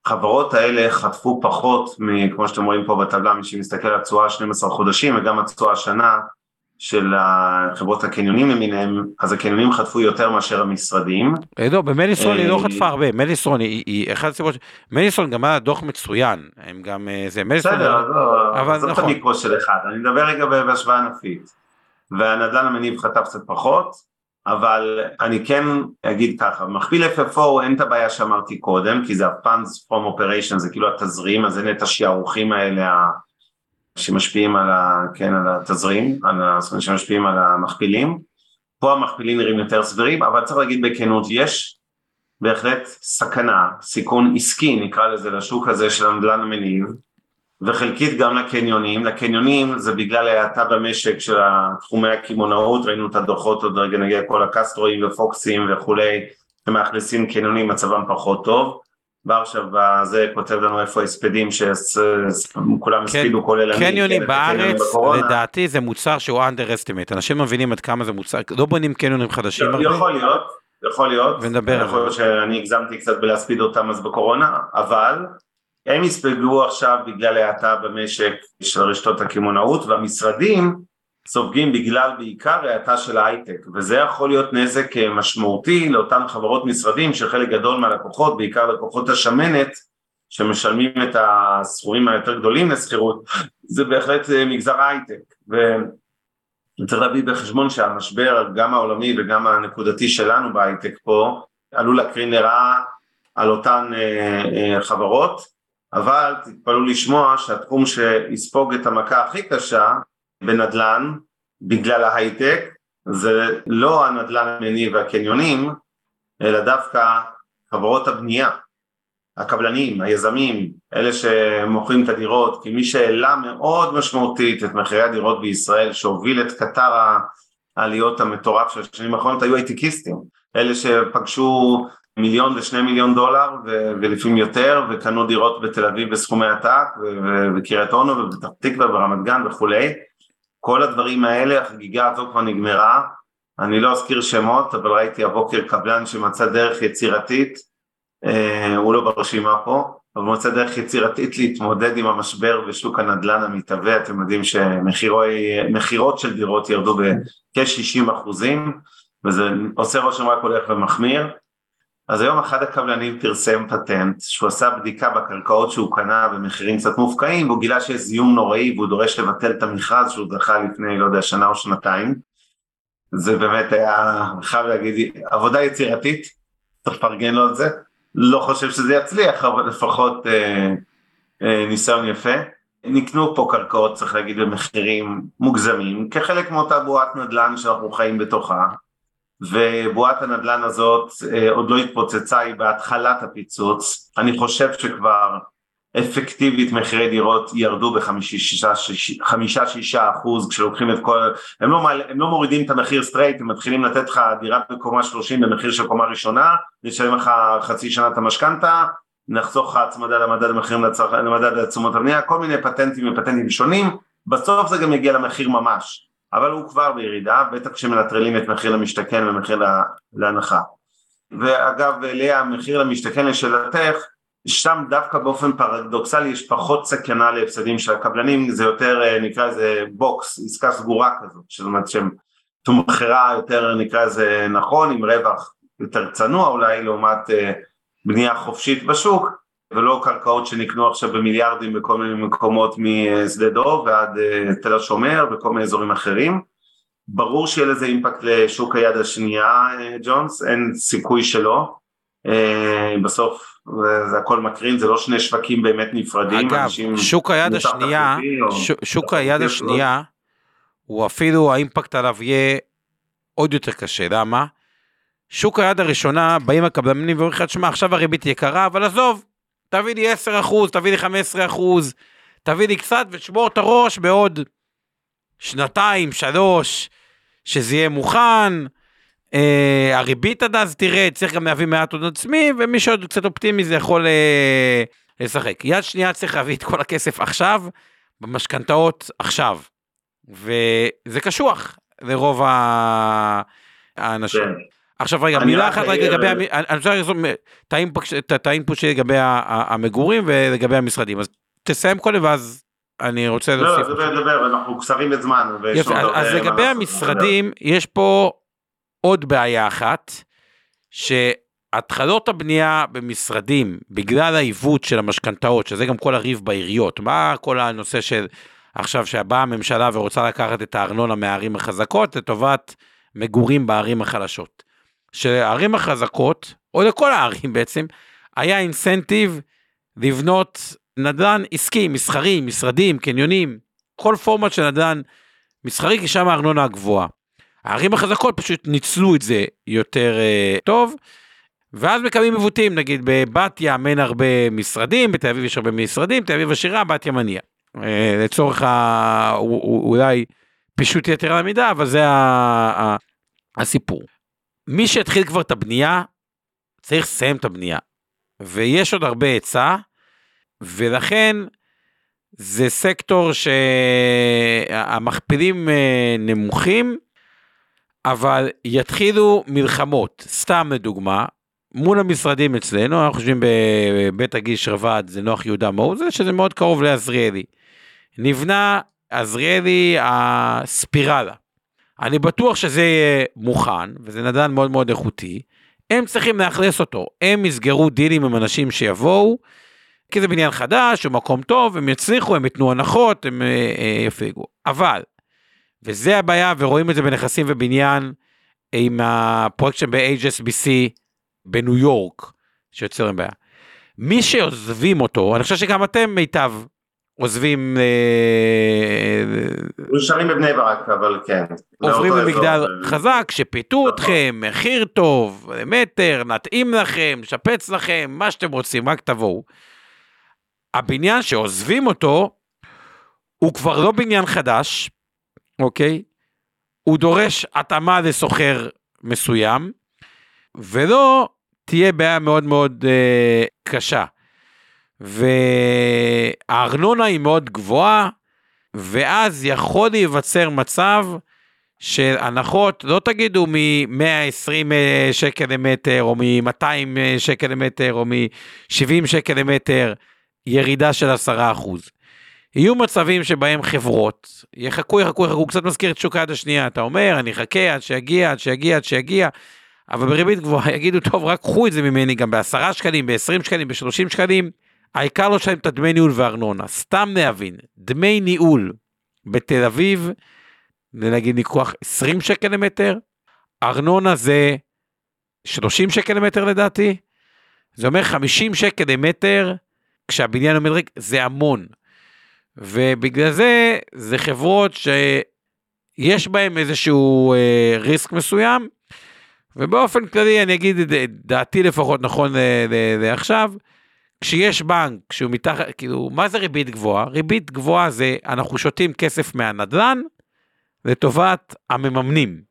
שהחברות האלה חטפו פחות, כמו שאתם רואים פה בטבלה, מי שמסתכל על התשואה 12 חודשים וגם התשואה השנה של החברות הקניונים למיניהם, אז הקניונים חטפו יותר מאשר המשרדים. לא, במדיסון היא לא חטפה הרבה, מדיסון היא אחת הסיבות, מדיסון גם היה דוח מצוין, הם גם, זה מדיסון, בסדר, לא, זאת נכון. המיקרו של אחד, אני מדבר רגע בהשוואה ענפית, והנדל"ן המניב חטף קצת פחות, אבל אני כן אגיד ככה, מכפיל FFO אין את הבעיה שאמרתי קודם, כי זה ה-Funds From Operation, זה כאילו התזרים, אז אין את השערוכים האלה שמשפיעים על, ה, כן, על התזרים, על ה, שמשפיעים על המכפילים. פה המכפילים נראים יותר סבירים, אבל צריך להגיד בכנות, יש בהחלט סכנה, סיכון עסקי נקרא לזה, לשוק הזה של הנדל"ן המניב, וחלקית גם לקניונים, לקניונים זה בגלל ההאטה במשק של תחומי הקמעונאות, ראינו את הדוחות עוד רגע נגיע כל הקסטרואים ופוקסים וכולי, שמאכלסים קניונים מצבם פחות טוב, ורשב זה כותב לנו איפה הספדים שכולם כן, הספידו כולל אני, קניונים כן, בארץ לדעתי זה מוצר שהוא underestimate, אנשים מבינים עד כמה זה מוצר, לא בונים קניונים חדשים הרבה. יכול להיות, יכול להיות, ונדבר יכול להיות שאני הגזמתי קצת בלהספיד אותם אז בקורונה, אבל הם יספגו עכשיו בגלל האטה במשק של רשתות הקמעונאות והמשרדים סופגים בגלל בעיקר האטה של ההייטק וזה יכול להיות נזק משמעותי לאותן חברות משרדים שחלק גדול מהלקוחות, בעיקר לקוחות השמנת שמשלמים את הסכומים היותר גדולים לשכירות זה בהחלט מגזר ההייטק. וצריך להביא בחשבון שהמשבר גם העולמי וגם הנקודתי שלנו בהייטק פה עלול להקרין לרעה על אותן אה, אה, חברות אבל תתפלאו לשמוע שהתחום שיספוג את המכה הכי קשה בנדל"ן בגלל ההייטק זה לא הנדל"ן המניב והקניונים אלא דווקא חברות הבנייה, הקבלנים, היזמים, אלה שמוכרים את הדירות כי מי שהעלה מאוד משמעותית את מחירי הדירות בישראל שהוביל את קטר העליות המטורף של השנים האחרונות היו הייטקיסטים, אלה שפגשו מיליון ושני מיליון דולר ו- ולפעמים יותר וקנו דירות בתל אביב בסכומי עתק ובקריית אונו ובפתח תקווה ברמת גן וכולי. כל הדברים האלה החגיגה הזו כבר נגמרה. אני לא אזכיר שמות אבל ראיתי הבוקר קבלן שמצא דרך יצירתית אה, הוא לא ברשימה פה אבל מצא דרך יצירתית להתמודד עם המשבר בשוק הנדל"ן המתהווה. אתם יודעים שמכירות של דירות ירדו בכ-60 אחוזים וזה עושה רושם רק הולך ומחמיר אז היום אחד הקבלנים פרסם פטנט שהוא עשה בדיקה בקרקעות שהוא קנה במחירים קצת מופקעים והוא גילה שיש זיהום נוראי והוא דורש לבטל את המכרז שהוא זכה לפני לא יודע שנה או שנתיים. זה באמת היה, חייב להגיד, עבודה יצירתית, צריך לפרגן לו על זה, לא חושב שזה יצליח אבל לפחות אה, אה, ניסיון יפה. נקנו פה קרקעות צריך להגיד במחירים מוגזמים כחלק מאותה בועת נדל"ן שאנחנו חיים בתוכה ובועת הנדל"ן הזאת אה, עוד לא התפוצצה, היא בהתחלת הפיצוץ, אני חושב שכבר אפקטיבית מחירי דירות ירדו בחמישה-שישה אחוז כשלוקחים את כל, הם לא, הם לא מורידים את המחיר straight, הם מתחילים לתת לך דירה בקומה שלושים במחיר של קומה ראשונה, נשלם לך חצי שנה את המשכנתא, נחסוך לך הצמדה למדד המחירים למדד תשומות הבנייה, כל מיני פטנטים ופטנטים שונים, בסוף זה גם יגיע למחיר ממש. אבל הוא כבר בירידה, בטח כשמנטרלים את מחיר למשתכן ומחיר להנחה. ואגב, לאה, מחיר למשתכן לשאלתך, שם דווקא באופן פרדוקסלי יש פחות סכנה להפסדים של הקבלנים, זה יותר אה, נקרא לזה בוקס, עסקה סגורה כזאת, זאת אומרת שהם תומכרה יותר נקרא לזה נכון, עם רווח יותר צנוע אולי לעומת אה, בנייה חופשית בשוק, ולא קרקעות שנקנו עכשיו במיליארדים בכל מיני מקומות משדה דוב ועד אה, תל השומר וכל מיני אזורים אחרים. ברור שיהיה לזה אימפקט לשוק היד השנייה, אה, ג'ונס, אין סיכוי שלא. אה, בסוף זה הכל מקרין, זה לא שני שווקים באמת נפרדים. אגב, שוק היד השנייה, שוק היד השנייה, הוא אפילו האימפקט עליו יהיה עוד יותר קשה, למה? שוק היד הראשונה, באים הקבלנים ואומרים לך, שמע, עכשיו הריבית יקרה, אבל עזוב, תביא לי 10 אחוז, תביא לי 15 אחוז, תביא לי קצת ותשבור את הראש בעוד שנתיים, שלוש, שזה יהיה מוכן. אה, הריבית עד אז תראה, צריך גם להביא מעט הון עצמי, ומי שעוד קצת אופטימי זה יכול אה, לשחק. יד שנייה צריך להביא את כל הכסף עכשיו, במשכנתאות עכשיו. וזה קשוח לרוב האנשים. כן. עכשיו רגע, מילה אחת רגע לגבי, אני רוצה לעשות את האינפוט שלי לגבי המגורים ולגבי המשרדים, אז תסיים קודם ואז אני רוצה לא, להוסיף. לא, דבר, דבר, אנחנו קצרים בזמן. יפה, אז לגבי המשרדים, יש פה עוד בעיה אחת, שהתחלות הבנייה במשרדים, בגלל העיוות של המשכנתאות, שזה גם כל הריב בעיריות, מה כל הנושא של עכשיו שבאה הממשלה ורוצה לקחת את הארנונה מהערים החזקות לטובת מגורים בערים החלשות. שהערים החזקות, או לכל הערים בעצם, היה אינסנטיב לבנות נדל"ן עסקי, מסחרי, משרדים, קניונים, כל פורמט של נדל"ן מסחרי, כי שם הארנונה הגבוהה. הערים החזקות פשוט ניצלו את זה יותר uh, טוב, ואז מקבלים עיוותים, נגיד בבת ים אין הרבה משרדים, בתל אביב יש הרבה משרדים, תל אביב עשירה, בת ים ענייה. Uh, לצורך ה... אולי פישוט יתר על המידה, אבל זה. ה... הסיפור. מי שהתחיל כבר את הבנייה, צריך לסיים את הבנייה. ויש עוד הרבה היצע, ולכן זה סקטור שהמכפילים אה, נמוכים, אבל יתחילו מלחמות. סתם לדוגמה, מול המשרדים אצלנו, אנחנו חושבים בבית הגיש רבד, זה נוח יהודה מוזס, שזה מאוד קרוב לעזריאלי. נבנה עזריאלי הספירלה. אני בטוח שזה יהיה מוכן, וזה נדל"ן מאוד מאוד איכותי. הם צריכים לאכלס אותו, הם יסגרו דילים עם אנשים שיבואו, כי זה בניין חדש, הוא מקום טוב, הם יצליחו, הם ייתנו הנחות, הם אה, אה, יפגעו. אבל, וזה הבעיה, ורואים את זה בנכסים ובניין, עם הפרויקט שם ב-HSBC בניו יורק, שיוצר להם בעיה. מי שעוזבים אותו, אני חושב שגם אתם מיטב עוזבים... אה, נשארים בבני ברק, אבל כן. עוברים למגדל חזק, שפיתו נכון. אתכם, מחיר טוב, מטר, נתאים לכם, נשפץ לכם, מה שאתם רוצים, רק תבואו. הבניין שעוזבים אותו, הוא כבר לא בניין חדש, אוקיי? הוא דורש התאמה לסוחר מסוים, ולא תהיה בעיה מאוד מאוד אה, קשה. והארנונה היא מאוד גבוהה, ואז יכול להיווצר מצב של הנחות, לא תגידו מ-120 אה, שקל למטר, או מ-200 אה, שקל למטר, או מ-70 שקל למטר, ירידה של 10 אחוז. יהיו מצבים שבהם חברות יחכו, יחכו, יחכו, קצת מזכיר את שוק היד השנייה, אתה אומר, אני אחכה עד שיגיע, עד שיגיע, עד שיגיע, אבל בריבית גבוהה יגידו, טוב, רק קחו את זה ממני גם בעשרה שקלים, ב-20 שקלים, ב-30 שקלים, העיקר לא שלהם את הדמי ניהול וארנונה. סתם להבין, דמי ניהול בתל אביב, נגיד ניקוח 20 שקל למטר, ארנונה זה 30 שקל למטר לדעתי, זה אומר 50 שקל למטר, כשהבניין עומד ריק, זה המון. ובגלל זה, זה חברות שיש בהן איזשהו אה, ריסק מסוים, ובאופן כללי אני אגיד את דעתי לפחות נכון לעכשיו, כשיש בנק שהוא מתחת, כאילו, מה זה ריבית גבוהה? ריבית גבוהה זה אנחנו שותים כסף מהנדל"ן לטובת המממנים,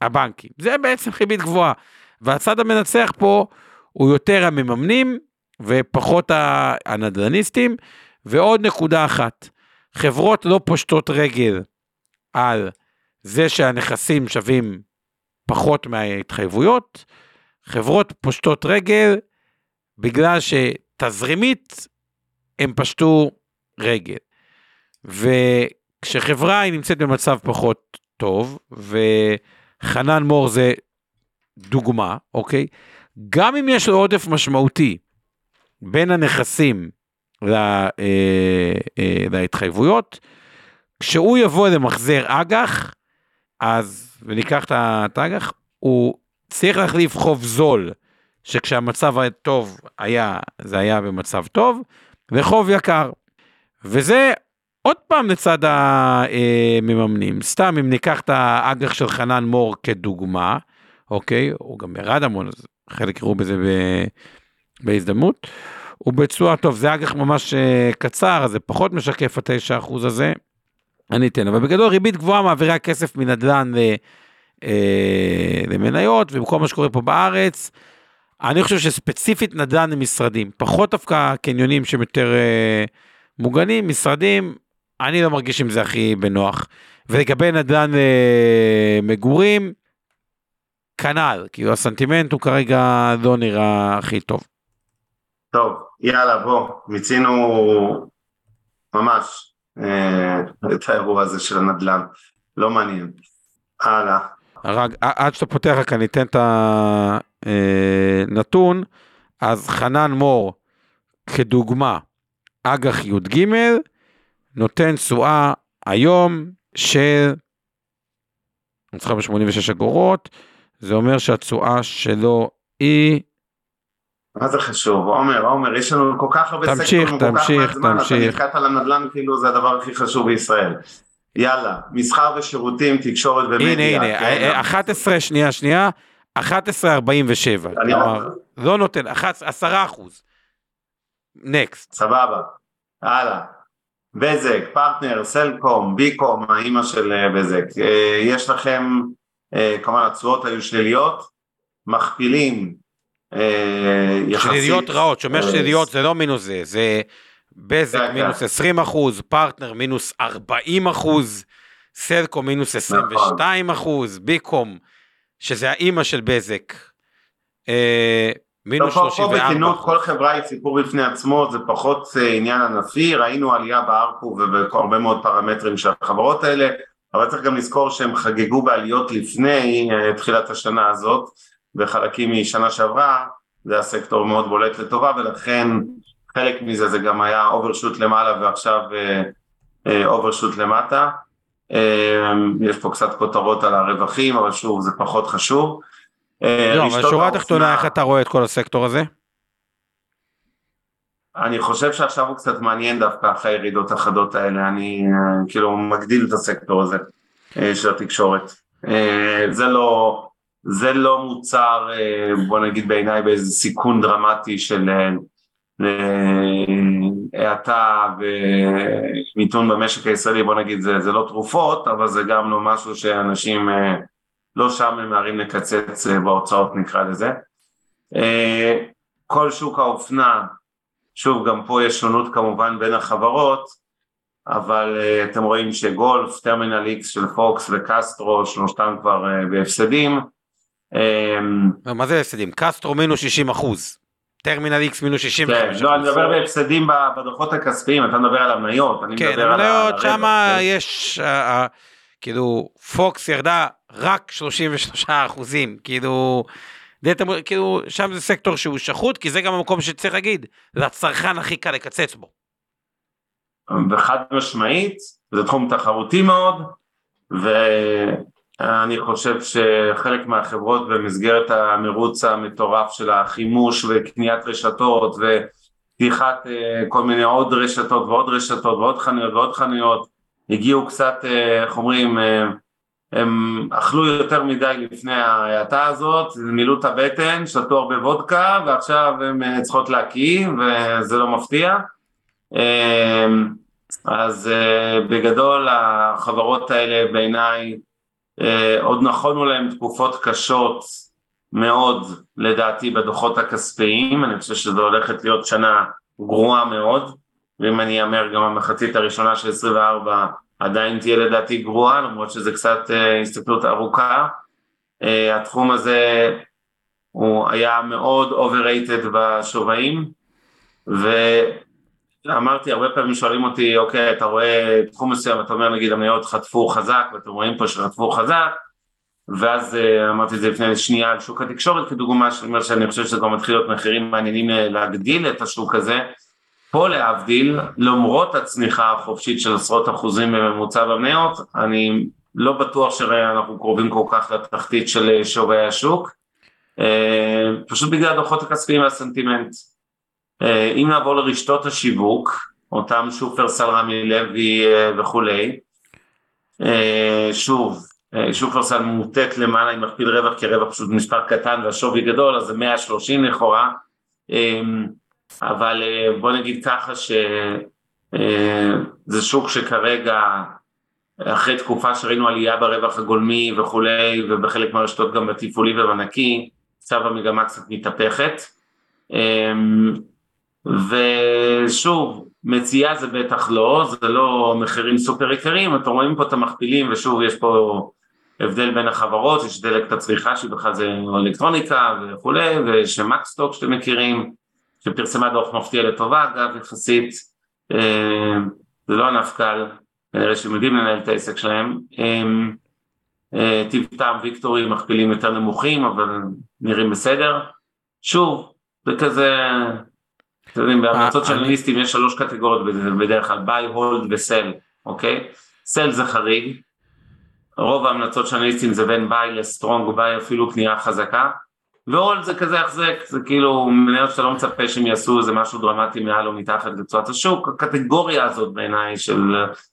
הבנקים. זה בעצם ריבית גבוהה. והצד המנצח פה הוא יותר המממנים ופחות הנדל"ניסטים. ועוד נקודה אחת, חברות לא פושטות רגל על זה שהנכסים שווים פחות מההתחייבויות, חברות פושטות רגל בגלל שתזרימית הם פשטו רגל. וכשחברה היא נמצאת במצב פחות טוב, וחנן מור זה דוגמה, אוקיי? גם אם יש לו עודף משמעותי, בין הנכסים לה, אה, אה, להתחייבויות, כשהוא יבוא למחזר אג"ח, אז, וניקח את האג"ח, הוא צריך להחליף חוב זול, שכשהמצב הטוב היה, זה היה במצב טוב, וחוב יקר. וזה עוד פעם לצד המממנים, סתם אם ניקח את האג"ח של חנן מור כדוגמה, אוקיי, הוא גם ירד המון, אז חלק יראו בזה ב... בהזדמנות. הוא בתשואה טוב, זה אג"ח ממש אה, קצר, זה פחות משקף ה-9% הזה. אני אתן, אבל בגדול ריבית גבוהה מעבירה כסף מנדל"ן ל, אה, למניות, ובכל מה שקורה פה בארץ, אני חושב שספציפית נדל"ן למשרדים, פחות דווקא קניונים שהם יותר אה, מוגנים, משרדים, אני לא מרגיש עם זה הכי בנוח. ולגבי נדל"ן אה, מגורים, כנ"ל, כאילו הסנטימנט הוא כרגע לא נראה הכי טוב. טוב, יאללה בוא, מיצינו ממש אה, את האירוע הזה של הנדל"ן, לא מעניין. הלאה. רק עד שאתה פותח רק אני אתן את הנתון, אז חנן מור כדוגמה, אג"ח י"ג, נותן תשואה היום של, אני צריכה ב-86 אגורות, זה אומר שהתשואה שלו היא... מה זה חשוב? עומר, עומר, יש לנו כל כך הרבה תמשיך, סקטורים, תמשיך, כל כך מעט זמן, תמשיך. אתה נתקעת על הנדל"ן כאילו זה הדבר הכי חשוב בישראל. יאללה, מסחר ושירותים, תקשורת ומדיה. הנה, הנה, כן, אה, 11, שנייה, שנייה, 11.47. אני כלומר, לא נותן, 11, 10 אחוז. נקסט. סבבה, הלאה. בזק, פרטנר, סלקום, ביקום, האימא של אה, בזק. אה, יש לכם, אה, כמובן התשואות היו שליליות, מכפילים יחסית. שליליות רעות, שאומר שליליות זה לא מינוס זה, זה בזק. מינוס 20 אחוז, פרטנר מינוס 40 אחוז, סלקום מינוס נכון. 22 אחוז, ביקום, שזה האימא של בזק, אה, מינוס לא, פה- 34 בכנות כל. חברה היא סיפור בפני עצמו, זה פחות אה, עניין ענפי, ראינו עלייה ב ARPU ובהרבה מאוד פרמטרים של החברות האלה, אבל צריך גם לזכור שהם חגגו בעליות לפני אה, תחילת השנה הזאת, בחלקים משנה שעברה, זה הסקטור מאוד בולט לטובה, ולכן חלק מזה זה גם היה overshoot למעלה ועכשיו overshoot למטה. אה, יש פה קצת כותרות על הרווחים, אבל שוב זה פחות חשוב. אה, לא, אבל שורה האופנה- תחתונה, איך אתה רואה את כל הסקטור הזה? אני חושב שעכשיו הוא קצת מעניין דווקא אחרי הירידות החדות האלה, אני אה, כאילו מגדיל את הסקטור הזה אה, של התקשורת. זה לא, זה לא מוצר, בוא נגיד בעיניי באיזה סיכון דרמטי של האטה ומיתון במשק הישראלי, בוא נגיד זה, זה לא תרופות, אבל זה גם לא משהו שאנשים אה, לא שם ממהרים לקצץ אה, בהוצאות נקרא לזה. אה, כל שוק האופנה שוב, גם פה יש שונות כמובן בין החברות, אבל אתם רואים שגולף, טרמינל איקס של פוקס וקסטרו, שלושתם כבר בהפסדים. מה זה הפסדים? קסטרו מינוס 60 אחוז, טרמינל איקס מינוס 65 כן. לא, אני מדבר בהפסדים בדוחות הכספיים, אתה מדבר על המניות, אני כן, מדבר על המניות הרווח, שמה כן. יש, אה, אה, כאילו, פוקס ירדה רק 33 אחוזים, כאילו, כאילו, שם זה סקטור שהוא שחוט, כי זה גם המקום שצריך להגיד, לצרכן הכי קל לקצץ בו. וחד משמעית, זה תחום תחרותי מאוד, ואני חושב שחלק מהחברות במסגרת המרוץ המטורף של החימוש וקניית רשתות ופתיחת אה, כל מיני עוד רשתות ועוד רשתות ועוד חנויות ועוד חנויות, הגיעו קצת, אה, איך אומרים, אה, הם אכלו יותר מדי לפני ההאטה הזאת, מילאו את הבטן, שתו הרבה וודקה ועכשיו אה, צריכות להקיא וזה לא מפתיע. אז בגדול החברות האלה בעיניי עוד נכונו להם תקופות קשות מאוד לדעתי בדוחות הכספיים, אני חושב שזו הולכת להיות שנה גרועה מאוד, ואם אני אאמר גם המחצית הראשונה של 24 עדיין תהיה לדעתי גרועה, למרות שזה קצת uh, הסתכלות ארוכה. Uh, התחום הזה הוא היה מאוד overrated בשווים, ו... אמרתי, הרבה פעמים שואלים אותי, אוקיי, אתה רואה תחום מסוים, אתה אומר נגיד המניות חטפו חזק, ואתם רואים פה שחטפו חזק, ואז אה, אמרתי את זה לפני שנייה על שוק התקשורת כדוגמה, שאני אומר שאני חושב שזה כבר מתחיל להיות מחירים מעניינים אה, להגדיל את השוק הזה. פה להבדיל, למרות הצניחה החופשית של עשרות אחוזים בממוצע במניות, אני לא בטוח שאנחנו קרובים כל כך לתחתית של אה, שווי השוק, פשוט בגלל הדוחות הכספיים והסנטימנט. אם נעבור לרשתות השיווק, אותם שופרסל, רמי לוי וכולי, שוב, אה, שופרסל מוטט למעלה עם מכפיל רווח כי רווח פשוט מספר קטן והשווי גדול אז זה 130 לכאורה. אבל אה, בוא נגיד ככה שזה אה, שוק שכרגע אחרי תקופה שראינו עלייה ברווח הגולמי וכולי ובחלק מהרשתות גם בתפעולי ובנקי קצב המגמה קצת מתהפכת ושוב מציאה זה בטח לא, זה לא מחירים סופר יקרים, אתם רואים פה את המכפילים ושוב יש פה הבדל בין החברות, יש דלק את הצריכה שבכלל זה אלקטרוניקה וכולי, ויש מקסטוק שאתם מכירים, שפרסמה דוח מפתיע לטובה אגב יחסית, אה, זה לא ענף קל, כנראה שהם יודעים לנהל את העסק שלהם, אה, טיב טעם ויקטורי מכפילים יותר נמוכים אבל נראים בסדר, שוב זה כזה, אתם יודעים בהמלצות של אנליסטים יש שלוש קטגוריות בדרך כלל, buy, hold ו sell, אוקיי? sell זה חריג, רוב ההמלצות של אנליסטים זה בין buy ל strong buy אפילו קנייה חזקה והול זה כזה החזק, זה כאילו מניות שאתה לא מצפה שהם יעשו איזה משהו דרמטי מעל או מתחת לתשואת השוק, הקטגוריה הזאת בעיניי של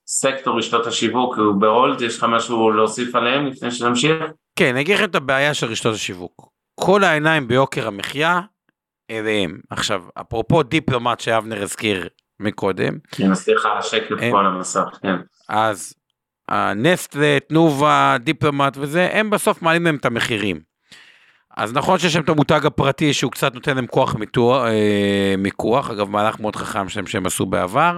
סקטור רשתות השיווק ב hold, יש לך משהו להוסיף עליהם לפני שנמשיך? כן, אני אגיד לכם את הבעיה של רשתות השיווק. כל העיניים ביוקר המחיה אליהם. עכשיו, אפרופו דיפלומט שאבנר הזכיר מקודם. כן, אז סליחה, השקף פה על המסך, כן. אז הנסטלה, תנובה, דיפלומט וזה, הם בסוף מעלים להם את המחירים. אז נכון שיש להם את המותג הפרטי שהוא קצת נותן להם כוח מיתוח, אה, מיקוח, אגב מהלך מאוד חכם שלהם שהם עשו בעבר,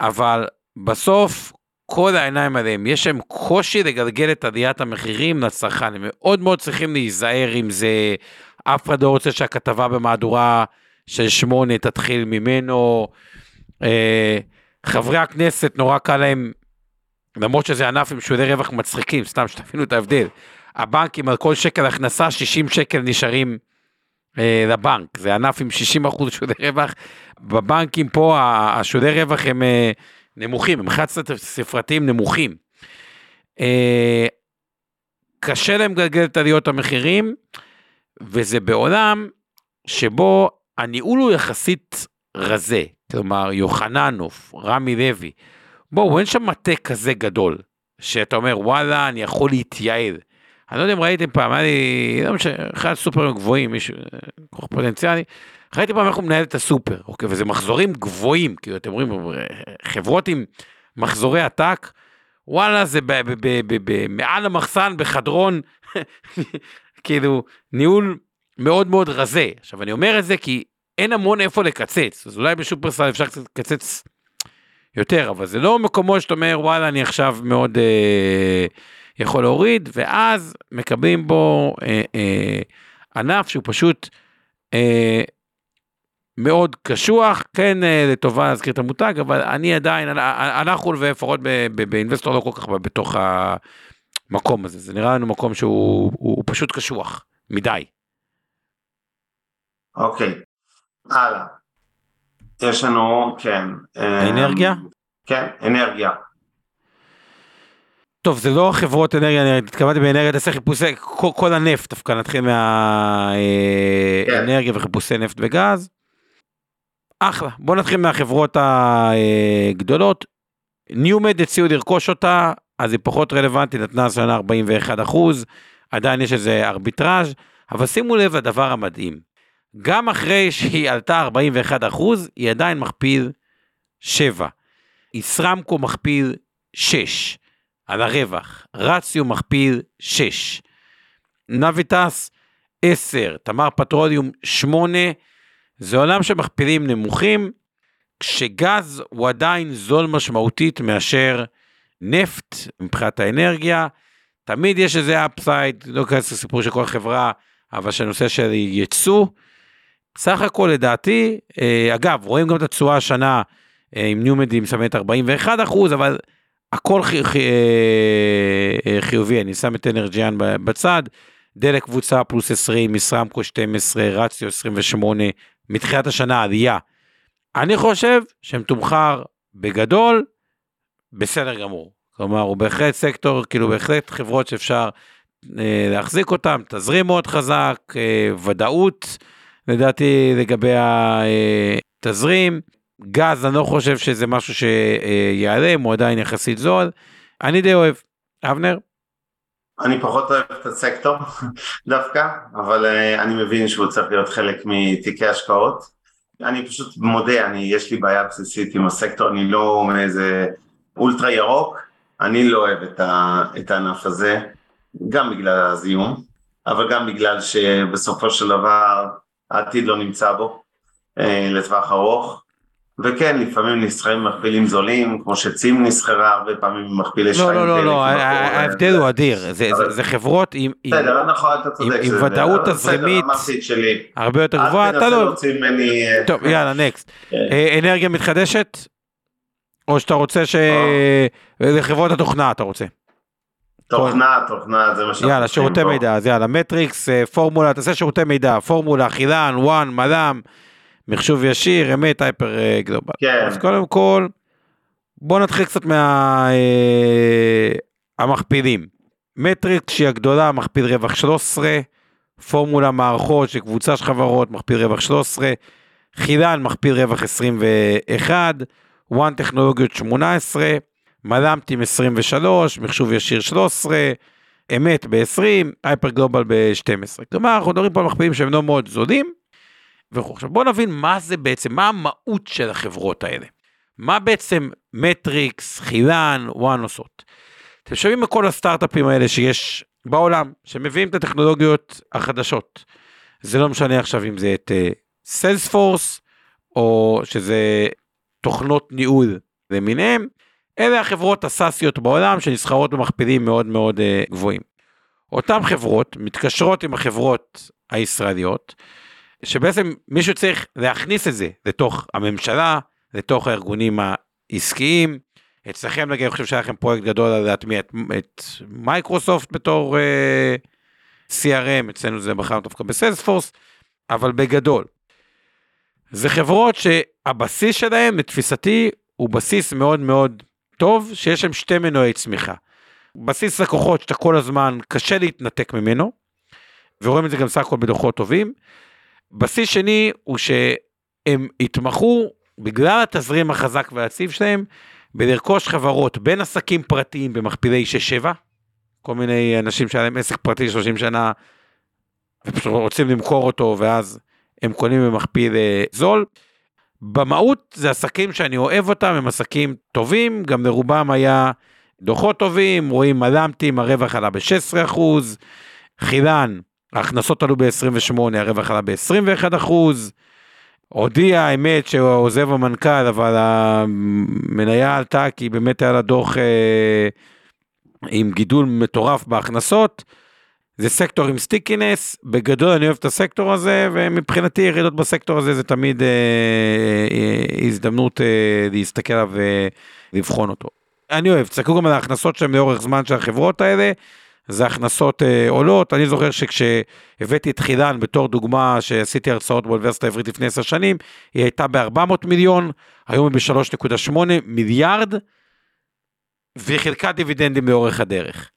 אבל בסוף כל העיניים עליהם, יש להם קושי לגלגל את עליית המחירים לצרכן, הם מאוד מאוד צריכים להיזהר עם זה, אף אחד לא רוצה שהכתבה במהדורה של שמונה תתחיל ממנו, אה, חברי הכנסת נורא קל להם למרות שזה ענף עם שולי רווח מצחיקים, סתם שתבינו את ההבדל. הבנקים על כל שקל הכנסה 60 שקל נשארים אה, לבנק, זה ענף עם 60 אחוז שולי רווח, בבנקים פה השולי רווח הם אה, נמוכים, הם חד ספרתיים נמוכים. אה, קשה להם לגלגל את עליות המחירים, וזה בעולם שבו הניהול הוא יחסית רזה, כלומר יוחננוף, רמי לוי, בואו, אין שם מטה כזה גדול, שאתה אומר, וואלה, אני יכול להתייעל. אני לא יודע אם ראיתם פעם, היה לי, לא משנה, אחד הסופרים גבוהים, מישהו, כוח פוטנציאלי, ראיתי פעם איך הוא מנהל את הסופר, אוקיי, וזה מחזורים גבוהים, כאילו, אתם רואים, חברות עם מחזורי עתק, וואלה, זה מעל המחסן, בחדרון, כאילו, ניהול מאוד מאוד רזה. עכשיו, אני אומר את זה כי אין המון איפה לקצץ, אז אולי בשופרסל אפשר קצת לקצץ יותר, אבל זה לא מקומות שאתה אומר, וואלה, אני עכשיו מאוד אה, יכול להוריד, ואז מקבלים בו אה, אה, ענף שהוא פשוט אה, מאוד קשוח, כן אה, לטובה להזכיר את המותג, אבל אני עדיין, אנחנו לפחות באינבסטור לא כל כך בתוך המקום הזה, זה נראה לנו מקום שהוא הוא, הוא פשוט קשוח, מדי. אוקיי, הלאה. יש לנו, כן. אנרגיה? כן, אנרגיה. טוב, זה לא חברות אנרגיה, אני התכוונתי באנרגיה, תעשה חיפושי, כל, כל הנפט, דווקא נתחיל מהאנרגיה כן. וחיפושי נפט וגז. אחלה, בוא נתחיל מהחברות הגדולות. ניומד הציעו לרכוש אותה, אז היא פחות רלוונטית, נתנה השנה 41 אחוז, עדיין יש איזה ארביטראז', אבל שימו לב לדבר המדהים. גם אחרי שהיא עלתה 41 אחוז, היא עדיין מכפיל 7. ישרמקו מכפיל 6 על הרווח, רציו מכפיל 6. נביטס 10, תמר פטרוליום 8, זה עולם של מכפילים נמוכים, כשגז הוא עדיין זול משמעותית מאשר נפט מבחינת האנרגיה, תמיד יש איזה אפסייד, לא כזה סיפור של כל חברה, אבל שהנושא של ייצוא, סך הכל לדעתי, אה, אגב, רואים גם את התשואה השנה אה, עם ניומד היא מסמנת 41 אחוז, אבל הכל חי, חי, אה, חיובי, אני שם את אנרג'יאן בצד, דלק קבוצה פלוס 20, מסרמקו 12, רציו 28, מתחילת השנה עלייה. אני חושב שמתומחר בגדול, בסדר גמור. כלומר, הוא בהחלט סקטור, כאילו בהחלט חברות שאפשר אה, להחזיק אותן, תזרים מאוד חזק, אה, ודאות, לדעתי, לגבי התזרים. גז, אני לא חושב שזה משהו שיעלם, הוא עדיין יחסית זול. אני די אוהב. אבנר? אני פחות אוהב את הסקטור דווקא, אבל uh, אני מבין שהוא צריך להיות חלק מתיקי השקעות. אני פשוט מודה, אני, יש לי בעיה בסיסית עם הסקטור, אני לא מאיזה אולטרה ירוק, אני לא אוהב את, ה, את הענף הזה, גם בגלל הזיהום, אבל גם בגלל שבסופו של דבר העתיד לא נמצא בו uh, לטווח ארוך. וכן, לפעמים נסחרים במכפילים זולים, כמו שצים נסחרה הרבה פעמים במכפילי שתיים. לא, לא, לא, לא, ההבדל הוא אדיר, זה חברות עם נכון, ודאות תזרימית הרבה יותר גבוהה, אתה לא... אה, טוב, יאללה, נקסט. כן. אה, אנרגיה מתחדשת? או שאתה רוצה ש... זה חברות התוכנה אתה רוצה. תוכנה, תוכנה, זה מה שאנחנו יאללה, שירותי מידע, אז יאללה, מטריקס, אה, פורמולה, תעשה שירותי מידע, פורמולה, חילן, וואן, מלאם. מחשוב ישיר, אמת, הייפר אה, גלובל. כן. אז קודם כל, בוא נתחיל קצת מהמכפילים. אה, מטריקס שהיא הגדולה, מכפיל רווח 13, פורמולה מערכות של קבוצה של חברות, מכפיל רווח 13, חילן מכפיל רווח 21, וואן טכנולוגיות 18, מלמטים 23, מחשוב ישיר 13, אמת ב-20, הייפר גלובל ב-12. כלומר, אנחנו מדברים פה על מכפילים שהם לא מאוד זולים. עכשיו בואו נבין מה זה בעצם, מה המהות של החברות האלה. מה בעצם מטריקס, חילן, וואן עושות. אתם שומעים מכל הסטארט-אפים האלה שיש בעולם, שמביאים את הטכנולוגיות החדשות. זה לא משנה עכשיו אם זה את סיילספורס, uh, או שזה תוכנות ניהול למיניהם, אלה החברות ה SaaSיות בעולם שנסחרות במכפילים מאוד מאוד uh, גבוהים. אותן חברות מתקשרות עם החברות הישראליות, שבעצם מישהו צריך להכניס את זה לתוך הממשלה, לתוך הארגונים העסקיים. אצלכם נגיד, אני חושב שהיה לכם פרויקט גדול על להטמיע את, את מייקרוסופט בתור uh, CRM, אצלנו זה בחרנו דווקא בסיילספורס, אבל בגדול. זה חברות שהבסיס שלהם, לתפיסתי, הוא בסיס מאוד מאוד טוב, שיש להם שתי מנועי צמיחה. בסיס לקוחות שאתה כל הזמן קשה להתנתק ממנו, ורואים את זה גם סך הכל בדוחות טובים, בסיס שני הוא שהם התמחו, בגלל התזרים החזק והיציב שלהם, בלרכוש חברות בין עסקים פרטיים במכפילי 6-7, כל מיני אנשים שהיה להם עסק פרטי 30 שנה, ופשוט רוצים למכור אותו, ואז הם קונים במכפיל אה, זול. במהות זה עסקים שאני אוהב אותם, הם עסקים טובים, גם לרובם היה דוחות טובים, רואים מלמטים, הרווח עלה ב-16%, חילן ההכנסות עלו ב-28, הרווח עלה ב-21 אחוז. הודיע האמת שהוא עוזב המנכ"ל, אבל המניה עלתה כי באמת היה לה דוח אה, עם גידול מטורף בהכנסות. זה סקטור עם סטיקינס, בגדול אני אוהב את הסקטור הזה, ומבחינתי ירידות בסקטור הזה זה תמיד אה, אה, הזדמנות אה, להסתכל עליו ולבחון אותו. אני אוהב, תסתכלו גם על ההכנסות שלהם לאורך זמן של החברות האלה. זה הכנסות אה, עולות. אני זוכר שכשהבאתי את חילן בתור דוגמה שעשיתי הרצאות באוניברסיטה העברית לפני עשר שנים, היא הייתה ב-400 מיליון, היום היא ב-3.8 מיליארד, והיא חילקה דיבידנדים לאורך הדרך.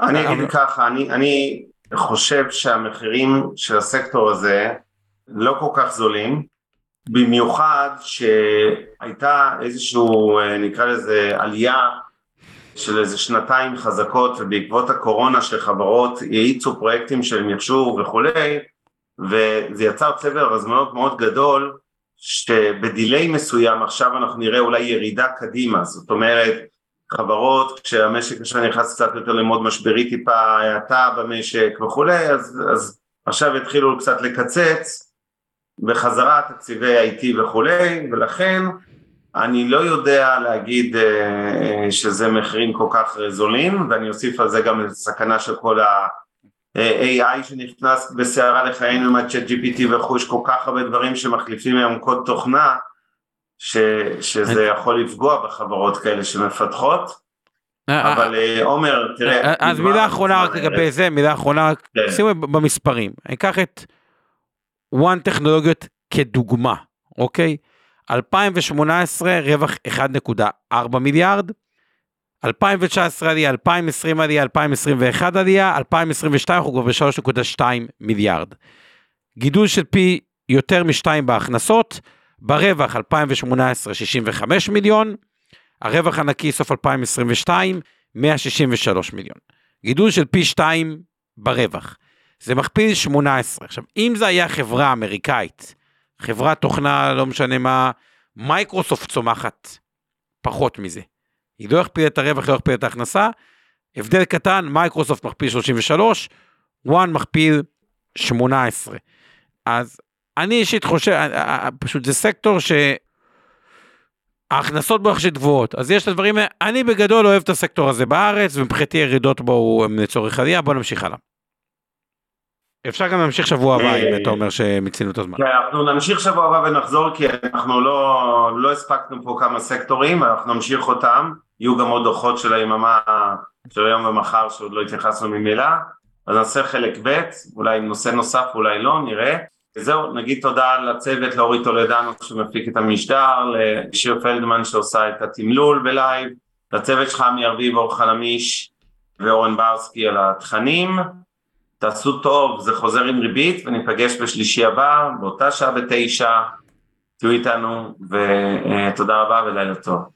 אני אגיד ככה, אני, אני חושב שהמחירים של הסקטור הזה לא כל כך זולים, במיוחד שהייתה איזשהו, אה, נקרא לזה, עלייה של איזה שנתיים חזקות ובעקבות הקורונה שחברות האיצו פרויקטים של מחשוב וכולי וזה יצר צבר הזמנות מאוד גדול שבדיליי מסוים עכשיו אנחנו נראה אולי ירידה קדימה. זאת אומרת חברות כשהמשק עכשיו נכנס קצת יותר ללמוד משברי טיפה האטה במשק וכולי אז, אז עכשיו יתחילו קצת לקצץ בחזרה תקציבי IT וכולי ולכן אני לא יודע להגיד uh, שזה מחירים כל כך זולים ואני אוסיף על זה גם את הסכנה של כל ה-AI שנכנס בסערה לחיינו עם ה-chat GPT וכו', יש כל כך הרבה דברים שמחליפים היום קוד תוכנה ש, שזה יכול לפגוע בחברות כאלה שמפתחות. אבל אה, עומר, תראה... אז מילה אחרונה רק לגבי זה, מילה אחרונה, כן. שימו במספרים. אני אקח את וואן טכנולוגיות כדוגמה, אוקיי? 2018 רווח 1.4 מיליארד, 2019 עלייה, 2020 עלייה, 2021 עלייה, 2022 אנחנו כבר ב-3.2 מיליארד. גידול של פי יותר משתיים בהכנסות, ברווח 2018 65 מיליון, הרווח הנקי סוף 2022 163 מיליון. גידול של פי שתיים ברווח. זה מכפיל 18. עכשיו, אם זה היה חברה אמריקאית, חברת תוכנה, לא משנה מה, מייקרוסופט צומחת פחות מזה. היא לא הכפילה את הרווח, לא הכפילה את ההכנסה. הבדל קטן, מייקרוסופט מכפיל 33, וואן מכפיל 18. אז אני אישית חושב, פשוט זה סקטור שההכנסות בו יחסית גבוהות, אז יש את הדברים אני בגדול אוהב את הסקטור הזה בארץ, ומבחינתי ירידות בו הם לצורך עלייה, בוא נמשיך הלאה. אפשר גם להמשיך שבוע הבא אם אתה אומר שמיצינו את הזמן. כן, אנחנו נמשיך שבוע הבא ונחזור כי אנחנו לא, לא הספקנו פה כמה סקטורים, אנחנו נמשיך אותם, יהיו גם עוד דוחות של היממה של היום ומחר שעוד לא התייחסנו ממילא, אז נעשה חלק ב', אולי נושא נוסף, אולי לא, נראה. וזהו, נגיד תודה לצוות, לאורי טולדנו שמפיק את המשדר, לשיר פלדמן שעושה את התמלול בלייב, לצוות שלך מארביב אור חלמיש ואורן ברסקי על התכנים. תעשו טוב, זה חוזר עם ריבית, וניפגש בשלישי הבא, באותה שעה בתשע, תהיו איתנו, ותודה רבה ולילה טוב.